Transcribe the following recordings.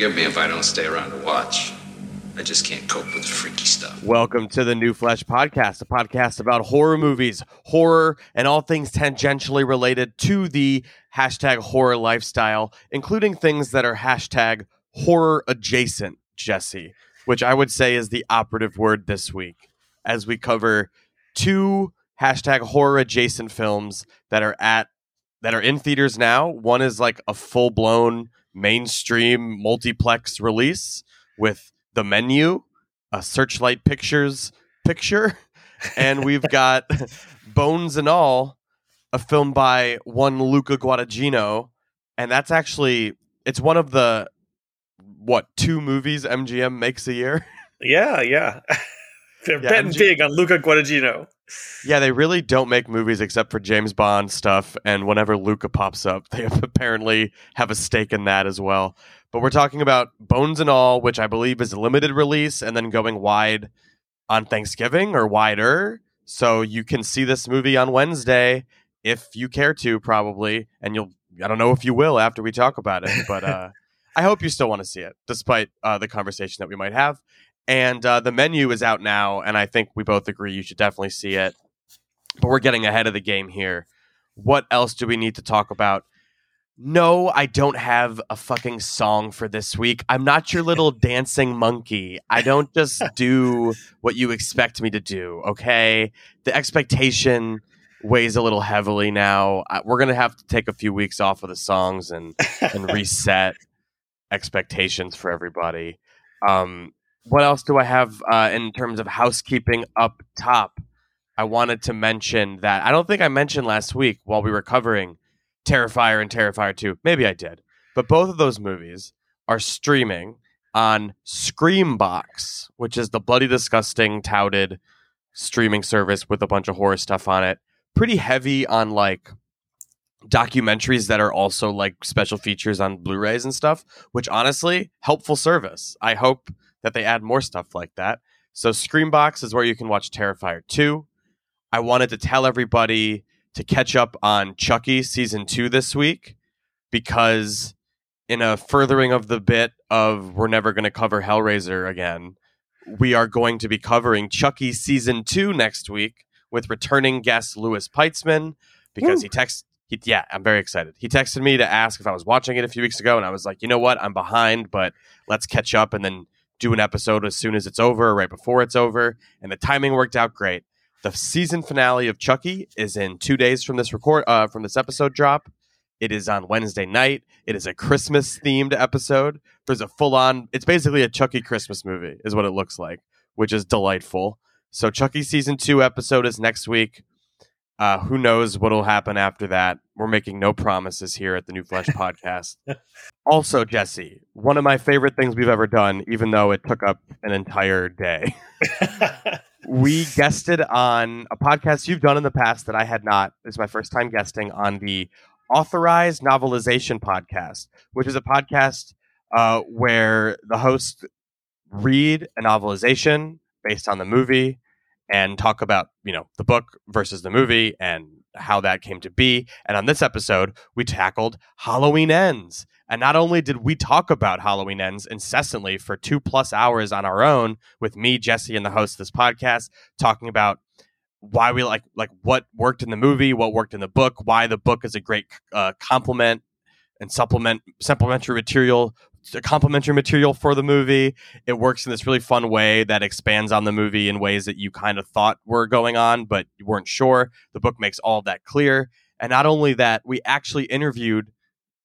Forgive me if I don't stay around to watch. I just can't cope with the freaky stuff. Welcome to the New Flesh Podcast, a podcast about horror movies, horror, and all things tangentially related to the hashtag horror lifestyle, including things that are hashtag horror adjacent, Jesse, which I would say is the operative word this week as we cover two hashtag horror adjacent films that are at that are in theaters now. One is like a full blown mainstream multiplex release with the menu, a Searchlight Pictures picture, and we've got Bones and All, a film by one Luca Guadagnino, and that's actually it's one of the what two movies MGM makes a year. Yeah, yeah. They're Yeah, betting MG big on Luca Guadagnino. yeah, they really don't make movies except for James Bond stuff, and whenever Luca pops up, they apparently have a stake in that as well. But we're talking about Bones and All, which I believe is a limited release, and then going wide on Thanksgiving or wider. So you can see this movie on Wednesday if you care to, probably, and you'll. I don't know if you will after we talk about it, but uh, I hope you still want to see it, despite uh, the conversation that we might have. And uh, the menu is out now, and I think we both agree you should definitely see it. But we're getting ahead of the game here. What else do we need to talk about? No, I don't have a fucking song for this week. I'm not your little dancing monkey. I don't just do what you expect me to do, okay? The expectation weighs a little heavily now. We're going to have to take a few weeks off of the songs and and reset expectations for everybody. Um, what else do I have uh, in terms of housekeeping up top? I wanted to mention that I don't think I mentioned last week while we were covering Terrifier and Terrifier 2. Maybe I did. But both of those movies are streaming on Screambox, which is the bloody disgusting touted streaming service with a bunch of horror stuff on it. Pretty heavy on like documentaries that are also like special features on Blu-rays and stuff, which honestly, helpful service. I hope that they add more stuff like that. So Screambox is where you can watch Terrifier 2. I wanted to tell everybody to catch up on Chucky season 2 this week because in a furthering of the bit of we're never going to cover Hellraiser again, we are going to be covering Chucky season 2 next week with returning guest Louis Peitzman because he texts he, yeah, I'm very excited. He texted me to ask if I was watching it a few weeks ago, and I was like, you know what, I'm behind, but let's catch up and then do an episode as soon as it's over, right before it's over. And the timing worked out great. The season finale of Chucky is in two days from this record, uh, from this episode drop. It is on Wednesday night. It is a Christmas themed episode. There's a full on. It's basically a Chucky Christmas movie, is what it looks like, which is delightful. So Chucky season two episode is next week. Uh, who knows what'll happen after that? We're making no promises here at the New Flesh podcast. also, Jesse, one of my favorite things we've ever done, even though it took up an entire day. we guested on a podcast you've done in the past that I had not. It's my first time guesting on the Authorized Novelization podcast, which is a podcast uh, where the host read a novelization based on the movie and talk about you know the book versus the movie and how that came to be. And on this episode, we tackled Halloween Ends. And not only did we talk about Halloween Ends incessantly for two plus hours on our own with me, Jesse, and the host of this podcast, talking about why we like like what worked in the movie, what worked in the book, why the book is a great uh, complement and supplement supplementary material complementary material for the movie. It works in this really fun way that expands on the movie in ways that you kind of thought were going on, but you weren't sure. The book makes all of that clear. And not only that, we actually interviewed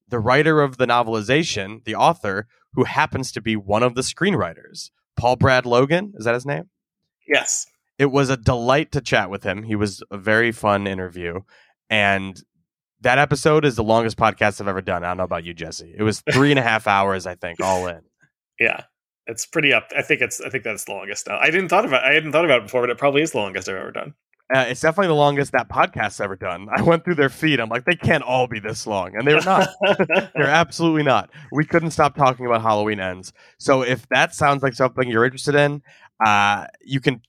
the writer of the novelization, the author, who happens to be one of the screenwriters. Paul Brad Logan, is that his name? yes. It was a delight to chat with him. He was a very fun interview, and that episode is the longest podcast I've ever done. I don't know about you, Jesse. It was three and a half hours, I think, all in. Yeah, it's pretty up. I think it's. I think that's the longest now. I didn't thought about. I hadn't thought about it before, but it probably is the longest I've ever done. Uh, it's definitely the longest that podcast's ever done. I went through their feed. I'm like, they can't all be this long, and they're not. They're absolutely not. We couldn't stop talking about Halloween ends. So if that sounds like something you're interested in, uh, you can.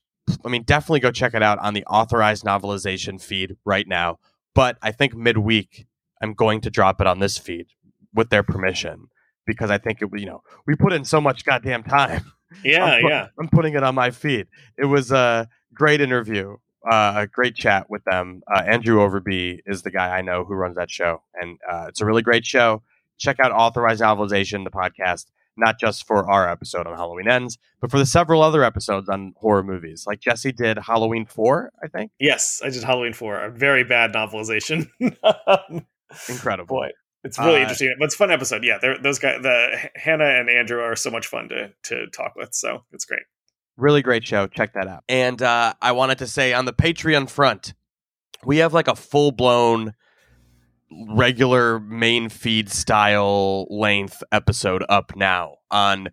I mean, definitely go check it out on the authorized novelization feed right now. But I think midweek, I'm going to drop it on this feed with their permission because I think it. You know, we put in so much goddamn time. yeah, I'm put- yeah. I'm putting it on my feed. It was a great interview, uh, a great chat with them. Uh, Andrew Overby is the guy I know who runs that show, and uh, it's a really great show. Check out Authorized Novelization, the podcast, not just for our episode on Halloween Ends, but for the several other episodes on horror movies. Like Jesse did Halloween 4, I think. Yes, I did Halloween four. A very bad novelization. Incredible. Boy, it's really Uh, interesting. But it's a fun episode. Yeah, those guys, the Hannah and Andrew are so much fun to to talk with. So it's great. Really great show. Check that out. And uh, I wanted to say on the Patreon front, we have like a full blown regular main feed style length episode up now on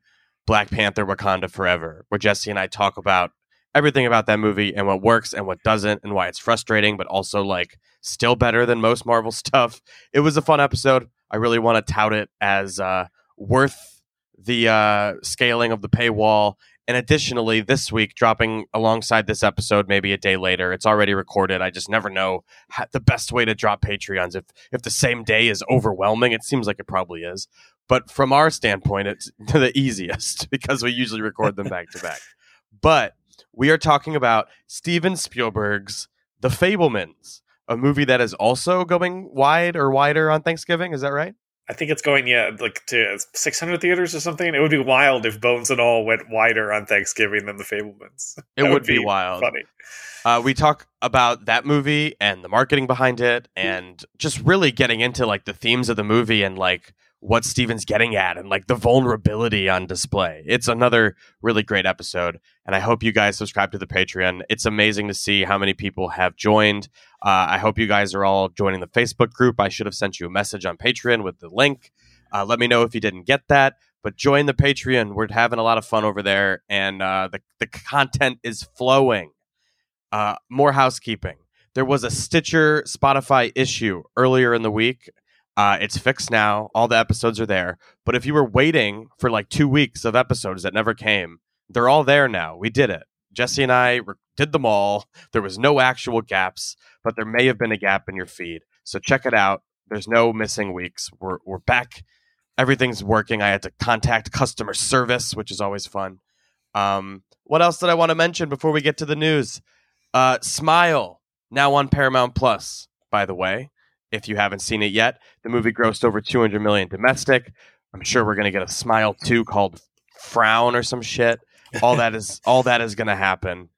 Black Panther Wakanda Forever, where Jesse and I talk about everything about that movie and what works and what doesn't and why it's frustrating, but also like still better than most Marvel stuff. It was a fun episode. I really want to tout it as uh, worth the uh, scaling of the paywall. And additionally, this week, dropping alongside this episode, maybe a day later, it's already recorded. I just never know how, the best way to drop Patreons. If if the same day is overwhelming, it seems like it probably is. But from our standpoint, it's the easiest because we usually record them back to back. But we are talking about Steven Spielberg's The Fabelmans, a movie that is also going wide or wider on Thanksgiving. Is that right? I think it's going yeah like to 600 theaters or something. It would be wild if Bones and All went wider on Thanksgiving than The Fabelmans. It That would be wild. Funny. Uh, we talk about that movie and the marketing behind it, and just really getting into like the themes of the movie and like what Steven's getting at and like the vulnerability on display. It's another really great episode, and I hope you guys subscribe to the Patreon. It's amazing to see how many people have joined. Uh, I hope you guys are all joining the Facebook group. I should have sent you a message on Patreon with the link. Uh, let me know if you didn't get that. But join the Patreon. We're having a lot of fun over there, and uh, the the content is flowing. Uh, more housekeeping. There was a Stitcher Spotify issue earlier in the week. Uh, it's fixed now. All the episodes are there. But if you were waiting for like two weeks of episodes that never came, they're all there now. We did it. Jesse and I re- did them all. There was no actual gaps, but there may have been a gap in your feed. So check it out. There's no missing weeks. We're, we're back. Everything's working. I had to contact customer service, which is always fun. Um, what else did I want to mention before we get to the news? Uh, Smile, now on Paramount Plus, by the way. If you haven't seen it yet, the movie grossed over 200 million domestic. I'm sure we're going to get a Smile 2 called Frown or some shit. All that is all that is going to happen.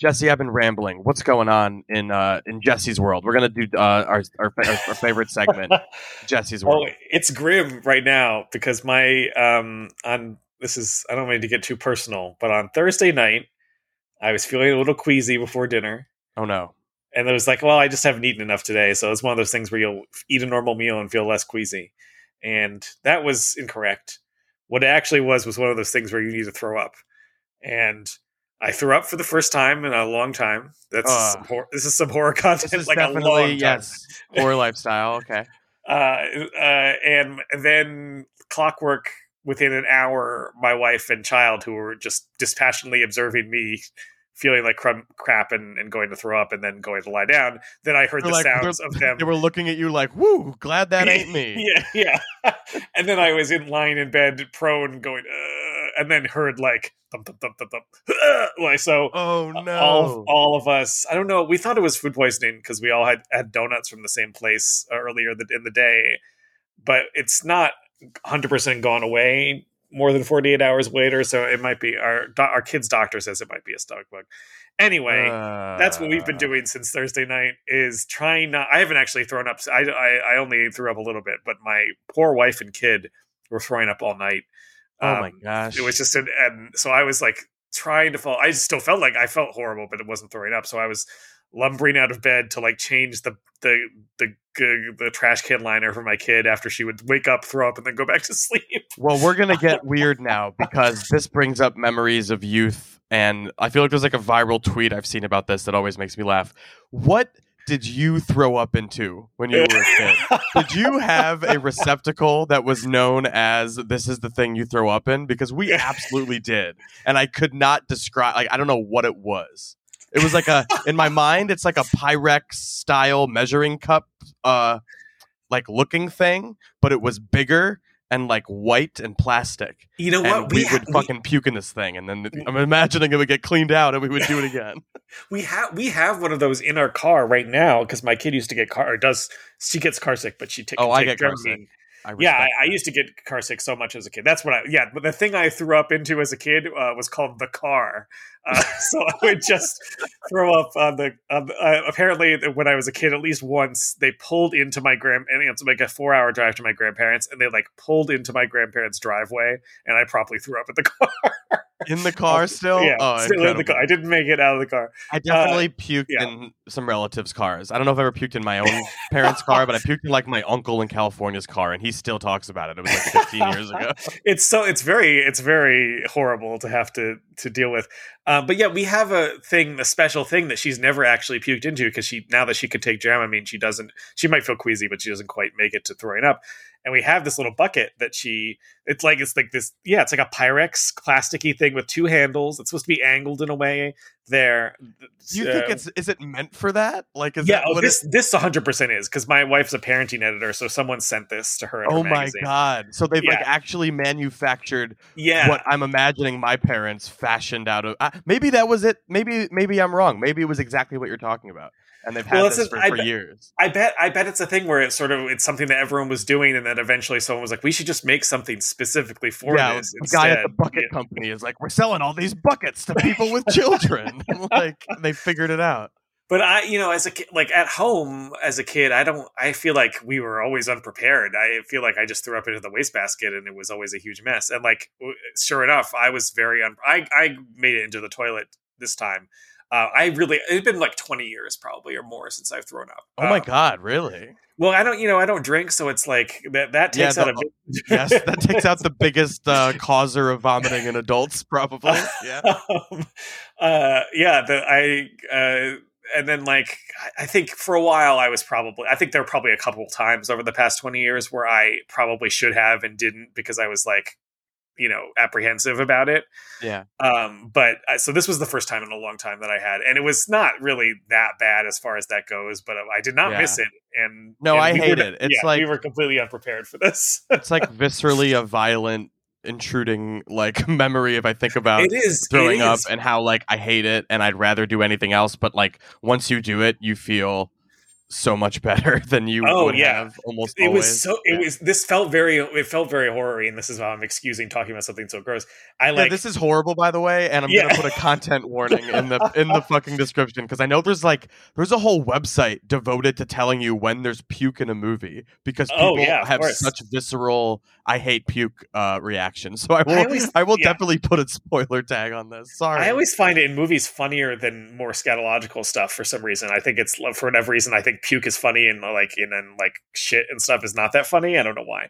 Jesse, I've been rambling. What's going on in uh, in Jesse's world? We're going to do uh, our, our our favorite segment, Jesse's Oh, world. it's grim right now because my um on this is I don't mean to get too personal, but on Thursday night I was feeling a little queasy before dinner. Oh no. And it was like, well, I just haven't eaten enough today. So it's one of those things where you'll eat a normal meal and feel less queasy. And that was incorrect. What it actually was was one of those things where you need to throw up. And I threw up for the first time in a long time. That's Ugh. some hor- this is some horror content, This is like a long time. yes, horror lifestyle. Okay. uh, uh, and then clockwork within an hour my wife and child who were just dispassionately observing me feeling like crumb, crap and, and going to throw up and then going to lie down then i heard They're the like- sounds of them They were looking at you like, "Woo, glad that ain't me." yeah yeah and then i was in lying in bed prone going uh, and then heard like thump, thump, thump, thump, thump, uh, like so Oh no. all all of us. I don't know. We thought it was food poisoning because we all had had donuts from the same place uh, earlier in the day, but it's not 100 percent gone away more than 48 hours later. So it might be our our kid's doctor says it might be a stomach bug. Anyway. that's what we've been Uh, doing since Thursday night. Is trying not. I haven't actually thrown up. I, I I only threw up a little bit, but my poor wife and kid were throwing up all night. Oh my Um, gosh. it was just an, and so I was like trying to fall. I still felt like I felt horrible, but it wasn't throwing up. So I was lumbering out of bed to like change the the the the trash can liner for my kid after she would wake up, throw up, and then go back to sleep. Well, we're gonna get weird now because this brings up memories of youth, and I feel like there's like a viral tweet I've seen about this that always makes me laugh. What did you throw up into when you were a kid? did you have a receptacle that was known as "this is the thing you throw up in"? Because we absolutely did, and I could not describe. Like I don't know what it was. It was like a in my mind, it's like a Pyrex style measuring cup, uh, like looking thing, but it was bigger and like white and plastic. You know And what? we, ha- would fucking puke in this thing, and then I'm imagining it would get cleaned out, and we would do it again. we have we have one of those in our car right now because my kid used to get car or does she gets car sick, but she ta- Oh, I get car sick. I Yeah, I, I used to get car sick so much as a kid. That's what I yeah. But the thing I threw up into as a kid uh, was called the car. Uh, so I would just throw up on the. On the uh, apparently, when I was a kid, at least once they pulled into my grand and it's like a four hour drive to my grandparents, and they like pulled into my grandparents' driveway, and I promptly threw up at the car. in the car still. yeah, oh, still in the car. I didn't make it out of the car. I definitely puked yeah. in some relatives' cars. I don't know if I ever puked in my own parents' car, but I puked in like my uncle in California's car, and he still talks about it. It was like 15 years ago. it's so it's very it's very horrible to have to to deal with um, Uh, but yeah we have a thing a special thing that she's never actually puked into because she now that she could take Jam, I mean, she doesn't she might feel queasy but she doesn't quite make it to throwing up and we have this little bucket that she it's like it's like this yeah it's like a pyrex plasticky thing with two handles it's supposed to be angled in a way there Do you think Uh, it's is it meant for that? Like, is yeah that oh, what this it, this 100% is because my wife's a parenting editor so someone sent this to her in her Oh my magazine. god! So they've like actually manufactured yeah what I'm imagining my parents fashioned out of. Uh, maybe that was it. Maybe maybe I'm wrong. Maybe it was exactly what you're talking about, and they've had Well, this for, I for bet- years. I bet I bet it's a thing where it's sort of it's something that everyone was doing, and then eventually someone was like, "We should just make something specifically for yeah, this." the guy at the bucket Yeah. company is like, "We're selling all these buckets to people with children." like they figured it out. But I, you know, as a kid, like at home as a kid, I don't. I feel like we were always unprepared. I feel like I just threw up into the wastebasket, and it was always a huge mess. And like, sure enough, I was very. Un- I I made it into the toilet this time. Uh, I really. It's been like twenty years, probably or more, since I've thrown up. Oh my Um, god, really? Well, I don't. You know, I don't drink, so it's like that. That Yeah, takes out the- a. big- Yes, that takes out the biggest uh, causer of vomiting in adults, probably. Yeah. um, uh, yeah, the I uh, and then like I- I think for a while I was probably I think there were probably a couple times over the past twenty years where I probably should have and didn't because I was like you know apprehensive about it. Yeah. Um, but uh, so this was the first time in a long time that I had, and it was not really that bad as far as that goes. But I did not Yeah. miss it, and No, and I we hate were- it. It's yeah, like- we were completely unprepared for this. It's like viscerally a violent, intruding like memory if I think about it is throwing it up and how like I hate it and I'd rather do anything else. But like once you do it, you feel so much better than you Oh, would yeah. have almost it always. was so it Yeah. was this felt very it felt very horror and this is why i'm excusing talking about something so gross i Yeah, like this is horrible, by the way, and I'm Yeah. gonna put a content warning in the in the fucking description because I know there's like there's a whole website devoted to telling you when there's puke in a movie because Oh, people yeah, have course. such visceral "I hate puke" uh, reactions. So I will I I, will yeah. definitely put a spoiler tag on this. Sorry, I always find it in movies funnier than more scatological stuff for some reason. I think it's for whatever reason. I think puke is funny and like and then like shit and stuff is not that funny. I don't know why.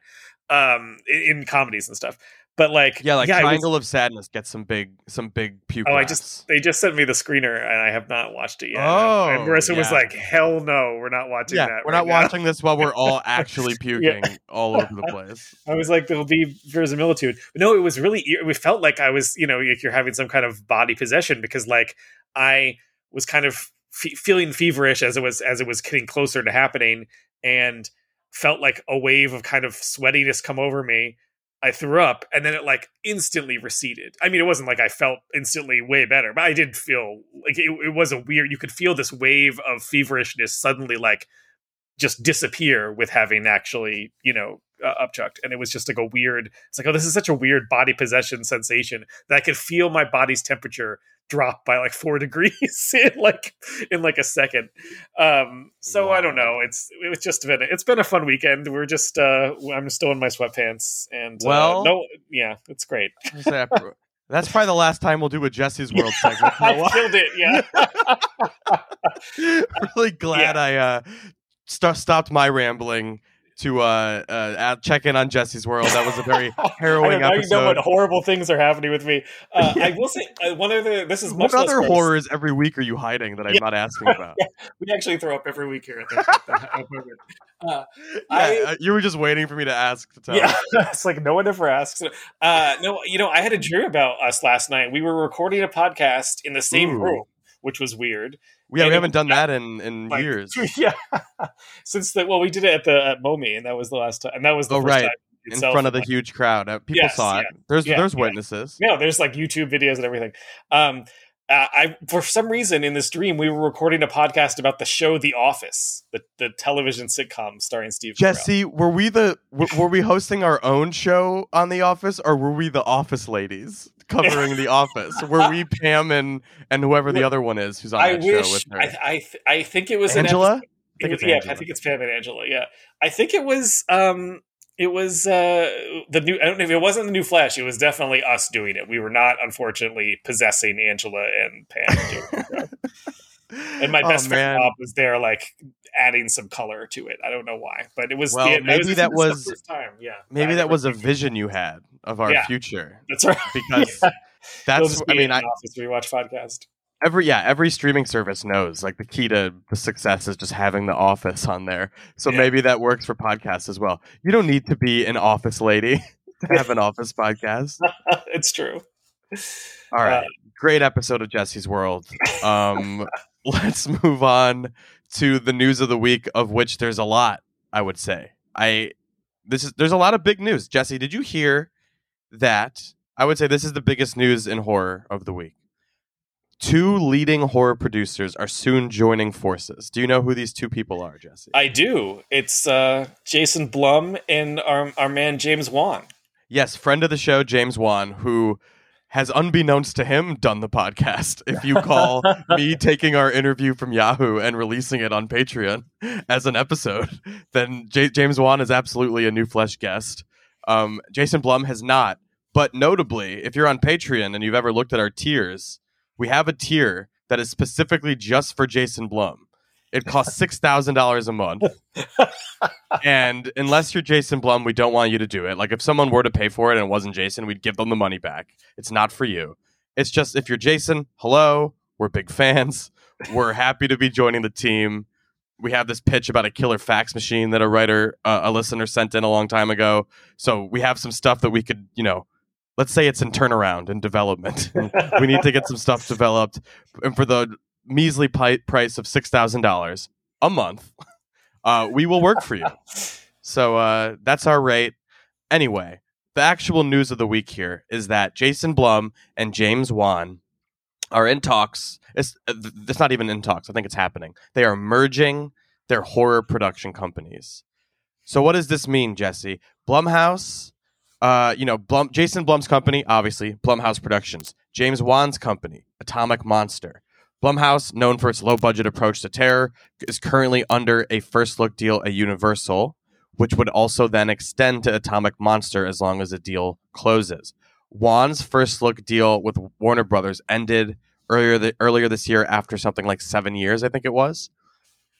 Um, in, in comedies and stuff, but like yeah, like was- Triangle of Sadness gets some big some big puke. Oh, I just they just sent me the screener and I have not watched it yet. Oh, and Marissa was like, "Hell no, we're not watching yeah, that. we're right not now." watching this while we're all actually puking all over the place. I was like, there'll be verisimilitude. But no, it was really, it felt like I was, you know, like you're having some kind of body possession because like I was kind of fe- feeling feverish as it was, as it was getting closer to happening and felt like a wave of kind of sweatiness come over me. I threw up and then it like instantly receded. I mean, it wasn't like I felt instantly way better, but I did feel like it, it was a weird, you could feel this wave of feverishness suddenly like just disappear with having actually, you know, uh, upchucked. And it was just like a weird, it's like, oh, this is such a weird body possession sensation that I could feel my body's temperature drop by like four degrees in like in like a second. Um, so I don't know. It's it's just been it's been a fun weekend. We're just uh I'm still in my sweatpants and uh, Well- no yeah, it's great. I say I pro- That's probably the last time we'll do a Jesse's World segment. I a I while. killed it. Yeah. really glad I uh, st- stopped my rambling to uh, uh, check in on Jesse's World. That was a very I harrowing know, you know what horrible things are happening with me. Uh, I will say uh, one other. This is much What other gross. horrors every week are you hiding that I'm Yeah. not asking about? We actually throw up every week here at the, at the apartment. Uh, I- you were just waiting for me to ask to tell. yeah, it's like no one ever asks. Uh, no, you know, I had a dream about us last night. We were recording a podcast in the same Ooh. room, which was weird. Yeah, we haven't done that in, in Like, years. yeah, since the well, we did it at the at MoMI, and that was the last time, and that was the Oh, first right. time In front of the Like, huge crowd. Uh, people Yes, saw it. yeah. There's Yeah, there's yeah. witnesses. No, there's like YouTube videos and everything. Um, uh, I for some reason in this dream we were recording a podcast about the show The Office, the the television sitcom starring Steve. Carell. Jesse, were we the were we hosting our own show on The Office, or were we the Office ladies covering The Office? Were we Pam and and whoever the other one is who's on I that show wish with her? I I, th- I think it was an Angela? I think it was- yeah, Angela. I think it's Pam and Angela. Yeah, I think it was. Um, it was uh, the new. I don't know if it wasn't the new Flesh. It was definitely us doing it. We were not, unfortunately, possessing Angela and Pam. doing the show. and my Oh, best friend man. Bob was there, like adding some color to it. I don't know why, but it was. Well, the, maybe was, that was the was- first time. Yeah, Maybe that was a vision you had of our Yeah. future That's right. because Yeah. that's. I mean, an I, office rewatch podcast. every yeah every streaming service knows like the key to the success is just having the office on there so Yeah. maybe that works for podcasts as well you don't need to be an office lady to have an office podcast it's true. all right great episode of jesse's world um let's move on to the news of the week of which there's a lot i would say. I this is there's a lot of big news. Jesse did you hear that? I would say this is the biggest news in horror of the week. Two leading horror producers are soon joining forces. Do you know who these two people are jesse? I do. It's uh, Jason Blum and our our man James Wan. yes friend of the show james wan who has unbeknownst to him done the podcast. If you call me taking our interview from yahoo and releasing it on patreon as an episode then J- james wan is absolutely a new flesh guest. Um, jason blum has not. But notably if you're on patreon and you've ever looked at our tiers we have a tier that is specifically just for jason blum it costs $6000 a month and unless you're Jason Blum, we don't want you to do it. Like if someone were to pay for it and it wasn't Jason, we'd give them the money back. It's not for you. It's just if you're Jason, hello, we're big fans. We're happy to be joining the team. We have this pitch about a killer fax machine that a writer, uh, a listener sent in a long time ago. So we have some stuff that we could, you know, let's say it's in turnaround and development. we need to get some stuff developed. And for the measly pi- price of $6,000 a month, uh, we will work for you. So uh, that's our rate. Anyway, the actual news of the week here is that Jason Blum and James Wan are in talks. It's, uh, it's not even in talks. I think it's happening. They are merging their horror production companies. So what does this mean, Jesse? Blumhouse, uh, you know, Blum, Jason Blum's company, obviously, Blumhouse Productions. James Wan's company, Atomic Monster. Blumhouse, known for its low budget approach to terror, is currently under a first look deal at Universal, which would also then extend to Atomic Monster as long as the deal closes. Wan's first look deal with Warner Brothers ended earlier the, earlier this year after something like seven years, I think it was.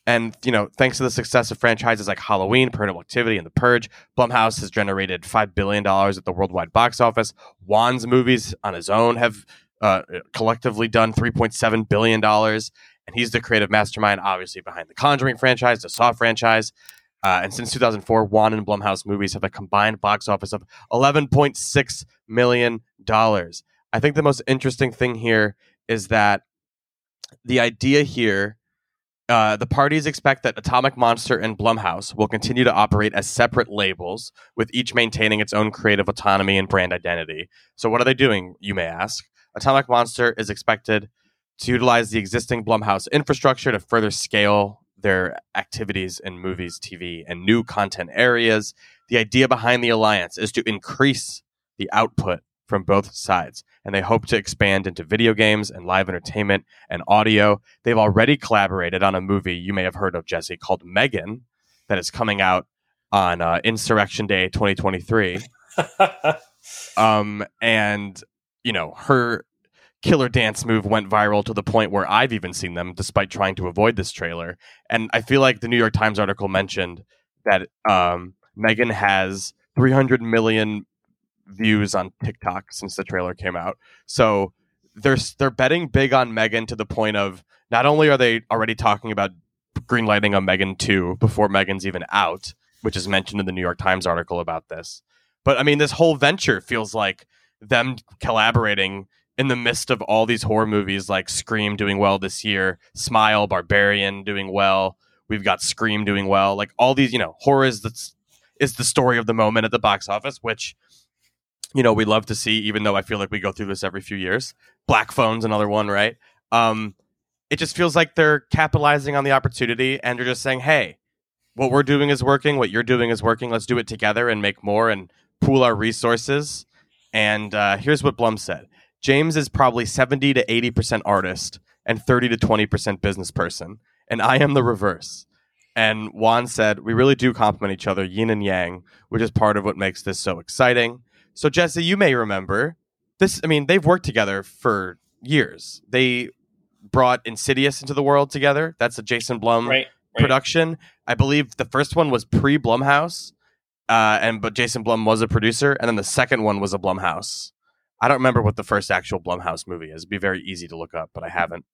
And you know, thanks to the success of franchises like Halloween, Paranormal Activity, and The Purge, Blumhouse has generated five billion dollars at the worldwide box office. Wan's movies on his own have uh, collectively done three point seven billion dollars, and he's the creative mastermind, obviously behind the Conjuring franchise, the Saw franchise. Uh, and since 2004, Wan and Blumhouse movies have a combined box office of 11.6 million dollars. I think the most interesting thing here is that the idea here uh, the parties expect that Atomic Monster and Blumhouse will continue to operate as separate labels, with each maintaining its own creative autonomy and brand identity. So, what are they doing, you may ask? Atomic Monster is expected to utilize the existing Blumhouse infrastructure to further scale their activities in movies, TV, and new content areas. The idea behind the alliance is to increase the output from both sides, and they hope to expand into video games and live entertainment and audio. They've already collaborated on a movie you may have heard of, Jesse, called Megan, that is coming out on uh, Insurrection Day 2023. Um, and you know, her killer dance move went viral to the point where I've even seen them despite trying to avoid this trailer. And I feel like the New York Times article mentioned that um, Megan has 300 million views on TikTok since the trailer came out. So they're they're betting big on Megan to the point of not only are they already talking about greenlighting a Megan 2 before Megan's even out, which is mentioned in the New York Times article about this. But I mean this whole venture feels like them collaborating in the midst of all these horror movies like Scream doing well this year, Smile, Barbarian doing well. We've got Scream doing well. Like all these, you know, horror is the, is the story of the moment at the box office, which, you know, we love to see, even though I feel like we go through this every few years. Black Phone's another one, right? Um, it just feels like they're capitalizing on the opportunity and they're just saying, hey, what we're doing is working, what you're doing is working. Let's do it together and make more and pool our resources. And uh, here's what Blum said James is probably 70 to 80% artist and 30 to 20% business person. And I am the reverse. And Wan said, We really do complement each other, yin and yang, which is part of what makes this so exciting. So, Jesse, you may remember this. I mean, they've worked together for years. They brought Insidious into the world together. That's a Jason Blum right, right. production. I believe the first one was pre Blumhouse, uh, and but Jason Blum was a producer, and then the second one was a Blumhouse. I don't remember what the first actual Blumhouse movie is. It'd be very easy to look up, but I haven't.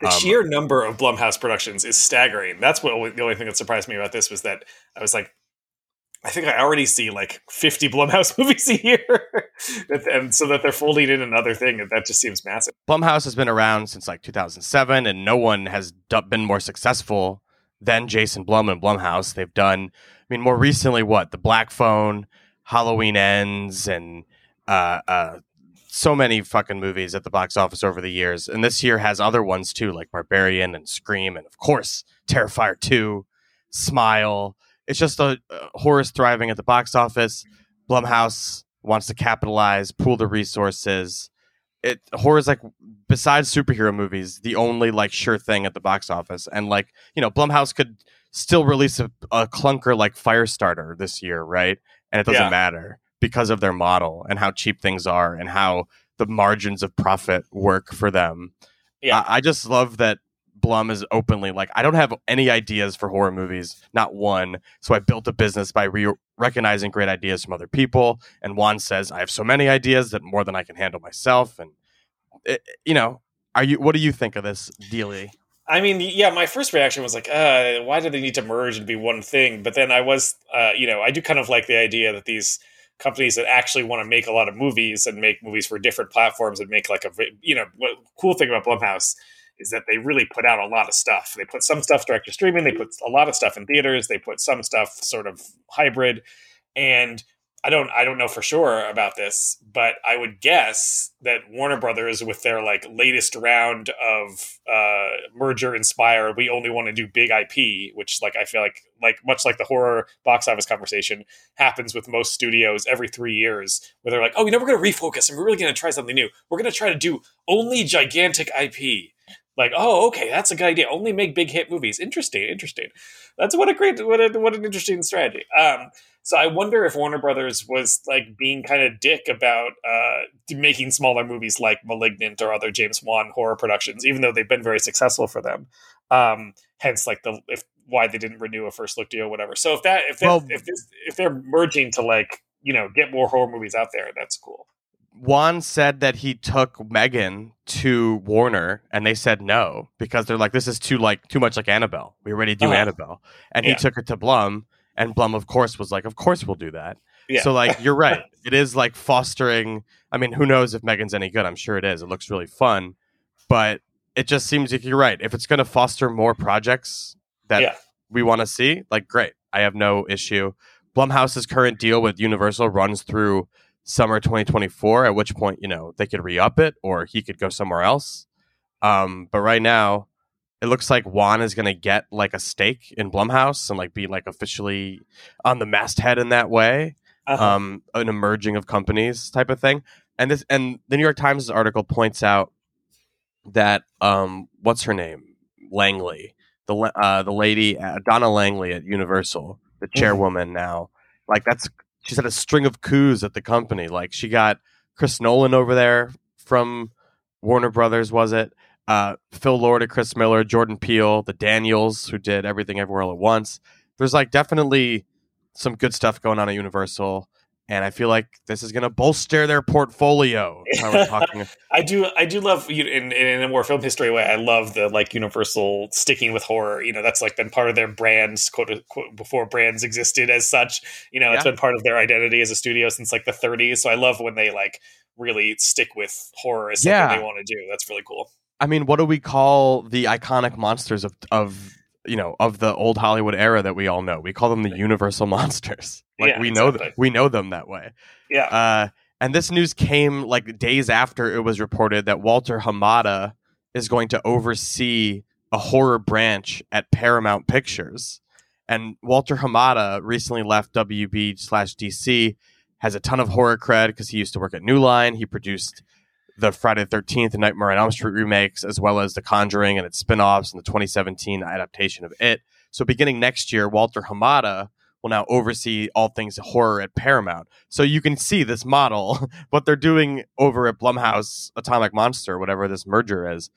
The Um, sheer number of Blumhouse productions is staggering. That's what the only thing that surprised me about this was that I was like, I think I already see like 50 Blumhouse movies a year, and so that they're folding in another thing, that just seems massive. Blumhouse has been around since like 2007, and no one has been more successful than Jason Blum and Blumhouse. They've done, mean, more recently, what the Black Phone, Halloween Ends, and uh, uh, so many fucking movies at the box office over the years. And this year has other ones too, like Barbarian and Scream, and of course Terrifier 2, Smile. It's just a uh, horror's thriving at the box office. Blumhouse wants to capitalize, pool the resources. It horror is like besides superhero movies, the only like sure thing at the box office. And like you know, Blumhouse could still release a, a clunker like Firestarter this year, right? And it doesn't Yeah. matter because of their model and how cheap things are and how the margins of profit work for them. Yeah. I, I just love that Blum is openly like, I don't have any ideas for horror movies, not one. So I built a business by re- recognizing great ideas from other people. And Wan says, I have so many ideas that more than I can handle myself. And it, you know, are you? What do you think of this dealy? I mean, yeah, my first reaction was like, uh, why do they need to merge and be one thing? But then I was, uh, you know, I do kind of like the idea that these companies that actually want to make a lot of movies and make movies for different platforms and make like a, you know, cool thing about Blumhouse is that they really put out a lot of stuff. They put some stuff direct to streaming, they put a lot of stuff in theaters, they put some stuff sort of hybrid, and I don't I don't know for sure about this, but I would guess that Warner Brothers, with their like latest round of uh, merger inspire, we only want to do big IP, which like I feel like like much like the horror box office conversation happens with most studios every three years, where they're like, oh, you know, we're going to refocus and we're really going to try something new. We're going to try to do only gigantic IP. Like, oh, okay, that's a good idea. Only make big hit movies. Interesting, interesting. That's what a great, what a, what an interesting strategy. Um, so I wonder if Warner Brothers was like being kind of dick about uh, making smaller movies like *Malignant* or other James Wan horror productions, even though they've been very successful for them. Um, hence, like the if why they didn't renew a first look deal, whatever. So if that if that, Well- if this if they're merging to like you know get more horror movies out there, that's cool. Wan said that he took Megan to Warner, and they said no because they're like, "This is too like too much like Annabelle. We already do Uh-huh. Annabelle." And he took it to Blum, and Blum, of course, was like, "Of course we'll do that." Yeah. So like, you're right. it is like fostering. I mean, who knows if Megan's any good? I'm sure it is. It looks really fun, but it just seems like you're right. If it's going to foster more projects that Yeah. we want to see, like, great. I have no issue. Blumhouse's current deal with Universal runs through summer 2024, at which point, you know, they could re up it or he could go somewhere else. Um, but right now, it looks like Wan is going to get like a stake in Blumhouse and like be like officially on the masthead in that way, Uh-huh. um, an emerging of companies type of thing. And this and the New York Times article points out that um, what's her name, Langley, the uh, the lady uh, Donna Langley at Universal, the chairwoman now, like that's she's had a string of coups at the company. Like she got Chris Nolan over there from Warner Brothers, was it? Uh, Phil Lord and Chris Miller, Jordan Peele, the Daniels, who did Everything Everywhere All at Once. There's like definitely some good stuff going on at Universal, and I feel like this is going to bolster their portfolio. I was talking. I do, I do love you in, in a more film history way. I love the like Universal sticking with horror. You know, that's like been part of their brands, quote unquote, before brands existed as such. You know, it's been part of their identity as a studio since like the 30s. So I love when they like really stick with horror as something Yeah. they want to do. That's really cool. I mean, what do we call the iconic monsters of of you know of the old Hollywood era that we all know? We call them the Universal monsters. Like Yeah, we know exactly. we know them that way. Yeah. Uh, and this news came like days after it was reported that Walter Hamada is going to oversee a horror branch at Paramount Pictures. And Walter Hamada recently left WB slash DC, has a ton of horror cred because he used to work at New Line. He produced the Friday the 13th and Nightmare on Elm Street remakes, as well as The Conjuring and its spin offs and the 2017 adaptation of It. So, beginning next year, Walter Hamada will now oversee all things horror at Paramount. So, you can see this model, what they're doing over at Blumhouse Atomic Monster, whatever this merger is.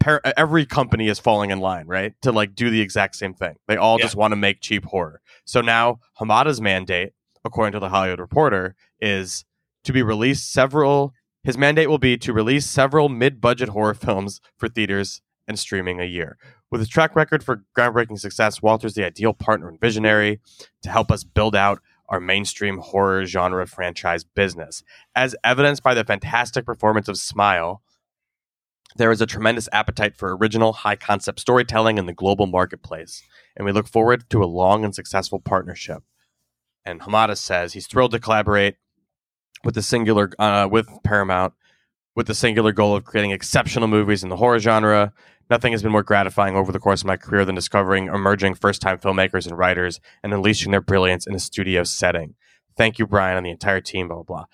Par- every company is falling in line, right? To like do the exact same thing. They all Yeah. just want to make cheap horror. So now Hamada's mandate, according to the Hollywood Reporter, is to be released several his mandate will be to release several mid-budget horror films for theaters and streaming a year. With his track record for groundbreaking success, Walter's the ideal partner and visionary to help us build out our mainstream horror genre franchise business. As evidenced by the fantastic performance of Smile, there is a tremendous appetite for original, high concept storytelling in the global marketplace, and we look forward to a long and successful partnership. And Hamada says he's thrilled to collaborate with the singular uh, with Paramount with the singular goal of creating exceptional movies in the horror genre. Nothing has been more gratifying over the course of my career than discovering emerging first-time filmmakers and writers and unleashing their brilliance in a studio setting. Thank you, Brian, and the entire team. Blah blah blah.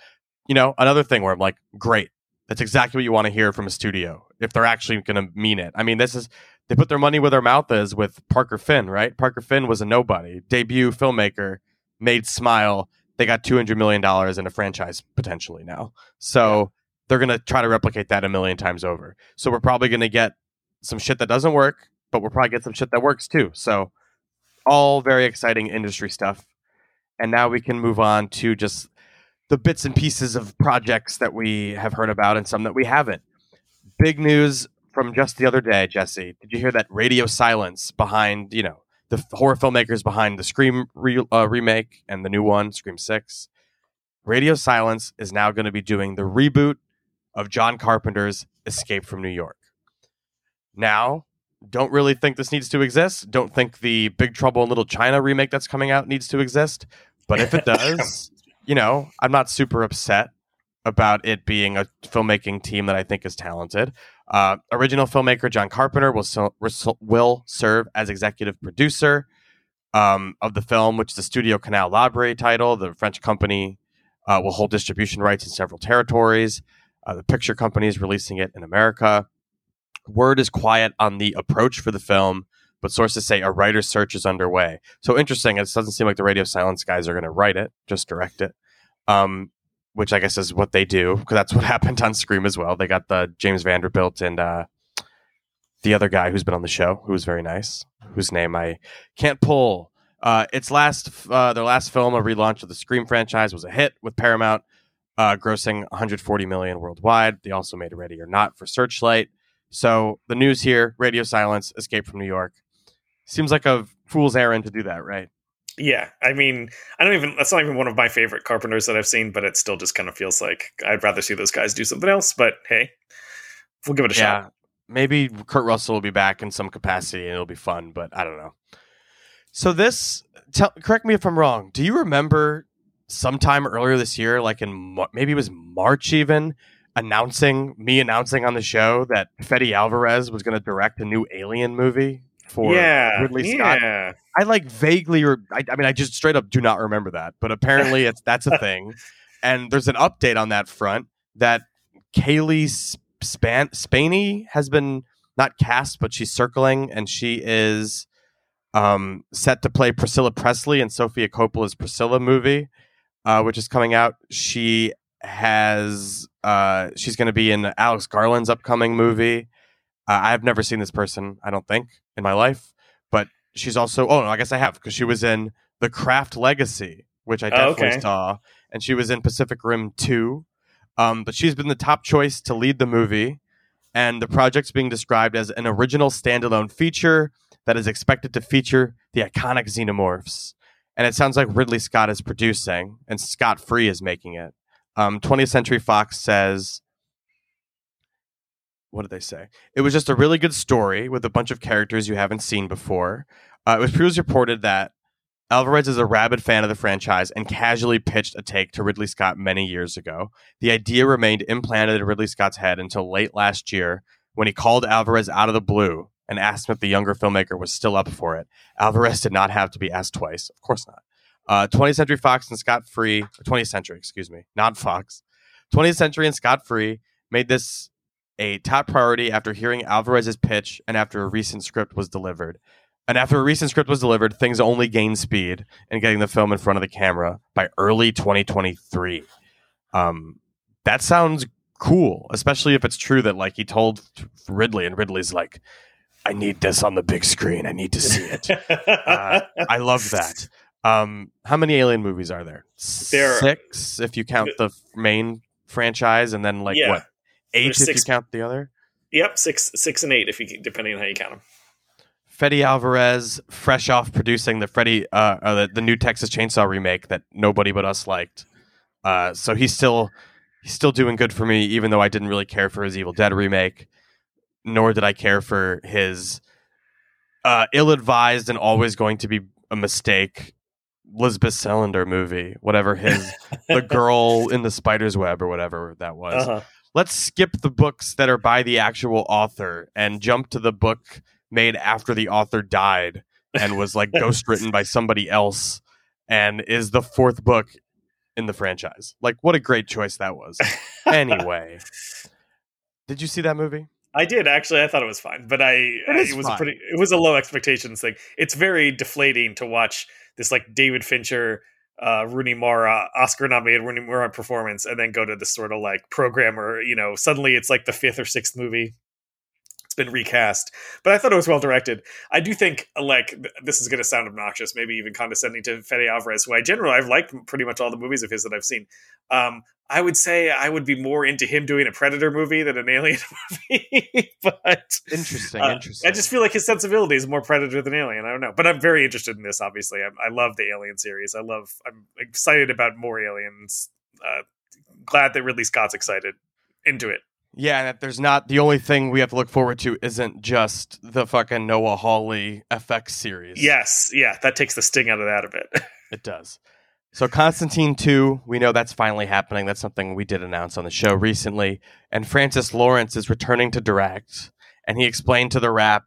You know, another thing where I'm like, great. That's exactly what you want to hear from a studio if they're actually going to mean it. I mean, this is they put their money where their mouth is with Parker Finn, right? Parker Finn was a nobody, debut filmmaker, made Smile. They got two hundred million dollars in a franchise potentially now, so they're going to try to replicate that a million times over. So we're probably going to get some shit that doesn't work, but we'll probably get some shit that works too. So all very exciting industry stuff. And now we can move on to just the bits and pieces of projects that we have heard about and some that we haven't. Big news from just the other day, Jesse. Did you hear that radio silence behind, you know, the horror filmmakers behind the Scream re- uh, remake and the new one, Scream 6? Radio Silence is now going to be doing the reboot of John Carpenter's Escape from New York. Now, don't really think this needs to exist. Don't think the Big Trouble in Little China remake that's coming out needs to exist. But if it does, you know, I'm not super upset about it being a filmmaking team that I think is talented. Uh, original filmmaker John Carpenter will so, will serve as executive producer um, of the film, which is the Studio Canal Library title. The French company uh, will hold distribution rights in several territories. Uh, the picture company is releasing it in America. Word is quiet on the approach for the film, but sources say a writer's search is underway. So interesting. It doesn't seem like the Radio Silence guys are going to write it, just direct it. Um, which I guess is what they do because that's what happened on Scream as well. They got the James Vanderbilt and uh, the other guy who's been on the show, who was very nice, whose name I can't pull. Uh, its last, uh, their last film, a relaunch of the Scream franchise, was a hit with Paramount, uh, grossing 140 million worldwide. They also made Ready or Not for Searchlight. So the news here: Radio Silence, Escape from New York. Seems like a fool's errand to do that, right? Yeah, I mean, I don't even. That's not even one of my favorite Carpenters that I've seen, but it still just kind of feels like I'd rather see those guys do something else. But hey, we'll give it a shot. Maybe Kurt Russell will be back in some capacity and it'll be fun, but I don't know. So this, tell, correct me if I'm wrong. Do you remember sometime earlier this year, like in maybe it was March even, announcing me announcing on the show that Fede Alvarez was going to direct a new Alien movie for yeah, Ridley Scott? yeah. I like vaguely, re- I, I mean, I just straight up do not remember that, but apparently it's that's a thing. And there's an update on that front that Cailee Span Spaeny has been not cast, but she's circling, and she is um, set to play Priscilla Presley in Sofia Coppola's Priscilla movie, uh, which is coming out. She has uh, she's going to be in Alex Garland's upcoming movie. Uh, I've never seen this person, I don't think, in my life, but she's also. Oh no, I guess I have because she was in The Craft Legacy, which I Oh, definitely okay. saw, and she was in Pacific Rim Two. Um, but she's been the top choice to lead the movie, and the project's being described as an original standalone feature that is expected to feature the iconic xenomorphs. And it sounds like Ridley Scott is producing, and Scott Free is making it. Um, 20th Century Fox says, what did they say? It was just a really good story with a bunch of characters you haven't seen before. Uh, it was previously reported that Alvarez is a rabid fan of the franchise and casually pitched a take to Ridley Scott many years ago. The idea remained implanted in Ridley Scott's head until late last year when he called Alvarez out of the blue and asked him if the younger filmmaker was still up for it. Alvarez did not have to be asked twice. Of course not. Uh, 20th Century Fox and Scott Free, 20th Century, excuse me, not Fox. 20th Century and Scott Free made this a top priority after hearing Alvarez's pitch and after a recent script was delivered. And after a recent script was delivered, things only gained speed in getting the film in front of the camera by early 2023. Um, that sounds cool, especially if it's true that like he told Ridley, and Ridley's like, "I need this on the big screen. I need to see it." uh, I love that. Um, how many Alien movies are there? There Six, if you count the main franchise, and then like Yeah. what eight There's if six- you count the other. yep, six, six and eight, if you depending on how you count them. Fede Alvarez, fresh off producing the Freddy, uh, uh, the, the new Texas Chainsaw remake that nobody but us liked. Uh, so he's still he's still doing good for me, even though I didn't really care for his Evil Dead remake, nor did I care for his uh, ill-advised and always going to be a mistake Lisbeth Salander movie, whatever his the girl in the spider's web or whatever that was Uh-huh. Let's skip the books that are by the actual author and jump to the book made after the author died and was like ghostwritten by somebody else and is the fourth book in the franchise. Like what a great choice that was. Anyway, did you see that movie? I did actually. I thought it was fine, but I it, is was a pretty. It was a low expectations thing. It's very deflating to watch this like David Fincher, uh, Rooney Mara, Oscar nominated Rooney Mara performance, and then go to this sort of like programmer. You know, suddenly it's like the fifth or sixth movie. It's been recast, but I thought it was well directed. I do think like this is going to sound obnoxious, maybe even condescending to Fede Alvarez, who I generally I've liked pretty much all the movies of his that I've seen. Um, I would say I would be more into him doing a Predator movie than an Alien movie, but Interesting, uh, interesting. I just feel like his sensibility is more Predator than Alien. I don't know, but I'm very interested in this. Obviously, I, I love the Alien series. I love. I'm excited about more Aliens. Uh, glad that Ridley Scott's excited into it. Yeah, and that there's not the only thing we have to look forward to isn't just the fucking Noah Hawley FX series. Yes, yeah, that takes the sting out of that a bit. It does. So Constantine 2, we know that's finally happening. That's something we did announce on the show recently. And Francis Lawrence is returning to direct. And he explained to TheWrap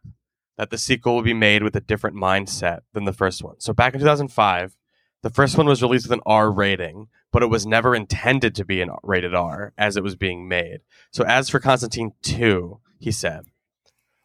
that the sequel will be made with a different mindset than the first one. So back in 2005, the first one was released with an R rating, but it was never intended to be an rated R as it was being made. So as for Constantine 2, he said,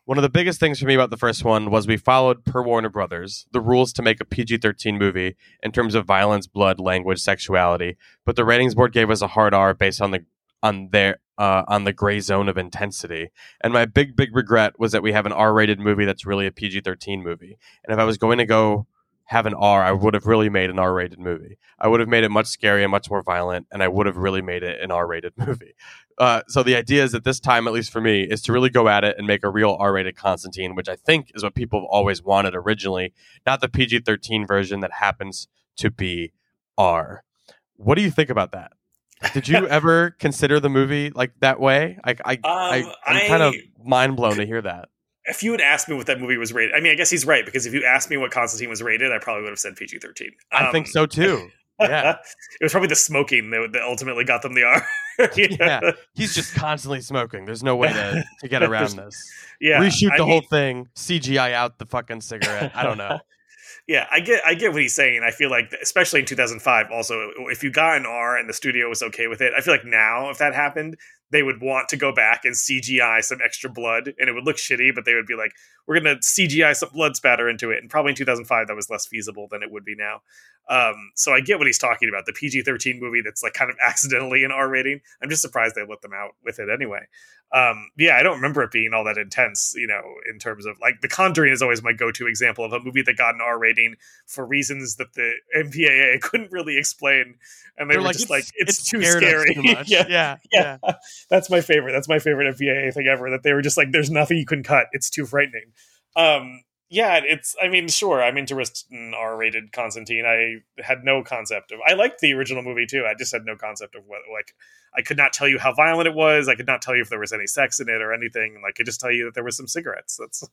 one of the biggest things for me about the first one was we followed, per Warner Brothers, the rules to make a PG 13 movie in terms of violence, blood, language, sexuality. But the ratings board gave us a hard R based on the on their uh, on the gray zone of intensity. And my big big regret was that we have an R rated movie that's really a PG 13 movie. And if I was going to go have an R, I would have really made an R rated movie. I would have made it much scarier, much more violent, and I would have really made it an R rated movie. Uh, so the idea is that this time, at least for me, is to really go at it and make a real R-rated Constantine, which I think is what people have always wanted originally, not the PG-13 version that happens to be R. What do you think about that? Did you ever consider the movie like that way? I, I, Um, I'm I- kind of mind blown to hear that. If you had asked me what that movie was rated, I mean, I guess he's right because if you asked me what Constantine was rated, I probably would have said PG thirteen. I think so um, too. Yeah. it was probably the smoking that, that ultimately got them the R. Yeah. He's just constantly smoking. There's no way to, to get around this. yeah. Reshoot I the mean- whole thing, CGI out the fucking cigarette. I don't know. Yeah, I get I get what he's saying. I feel like especially in 2005 also if you got an R and the studio was okay with it, I feel like now if that happened, they would want to go back and CGI some extra blood and it would look shitty, but they would be like we're to CGI some blood spatter into it. And probably in 2005 that was less feasible than it would be now. Um, so I get what he's talking about. The PG-13 movie that's like kind of accidentally an R rating. I'm just surprised they let them out with it anyway. Um, yeah, I don't remember it being all that intense, you know, in terms of like The Conjuring is always my go-to example of a movie that got an R rating for reasons that the MPAA couldn't really explain, and they They're were just like, "It's, too scary." too much. yeah, yeah, yeah, that's my favorite. That's my favorite MPAA thing ever. That they were just like, "There's nothing you can cut. It's too frightening." Um, yeah, it's. I mean, sure, I'm interested in R-rated Constantine. I had no concept of. I liked the original movie too. I just had no concept of what like. I could not tell you how violent it was. I could not tell you if there was any sex in it or anything. Like, I could just tell you that there was some cigarettes. That's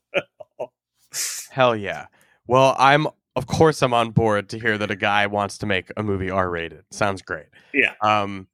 Hell yeah. Well, I'm of course I'm on board to hear that a guy wants to make a movie R-rated. Sounds great. Yeah. Um,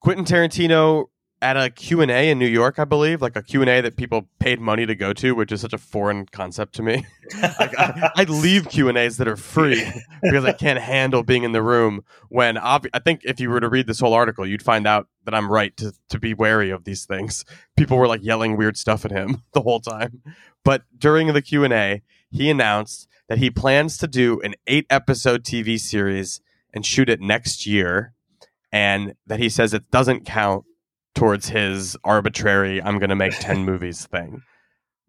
Quentin Tarantino at a Q&A in New York, I believe, like a Q&A that people paid money to go to, which is such a foreign concept to me. like, I, I leave Q&As that are free because I can't handle being in the room when obvi- I think if you were to read this whole article, you'd find out that I'm right to, to be wary of these things. People were like yelling weird stuff at him the whole time. But during the Q&A, he announced that he plans to do an 8 episode TV series and shoot it next year and that he says it doesn't count towards his arbitrary I'm going to make 10 movies thing.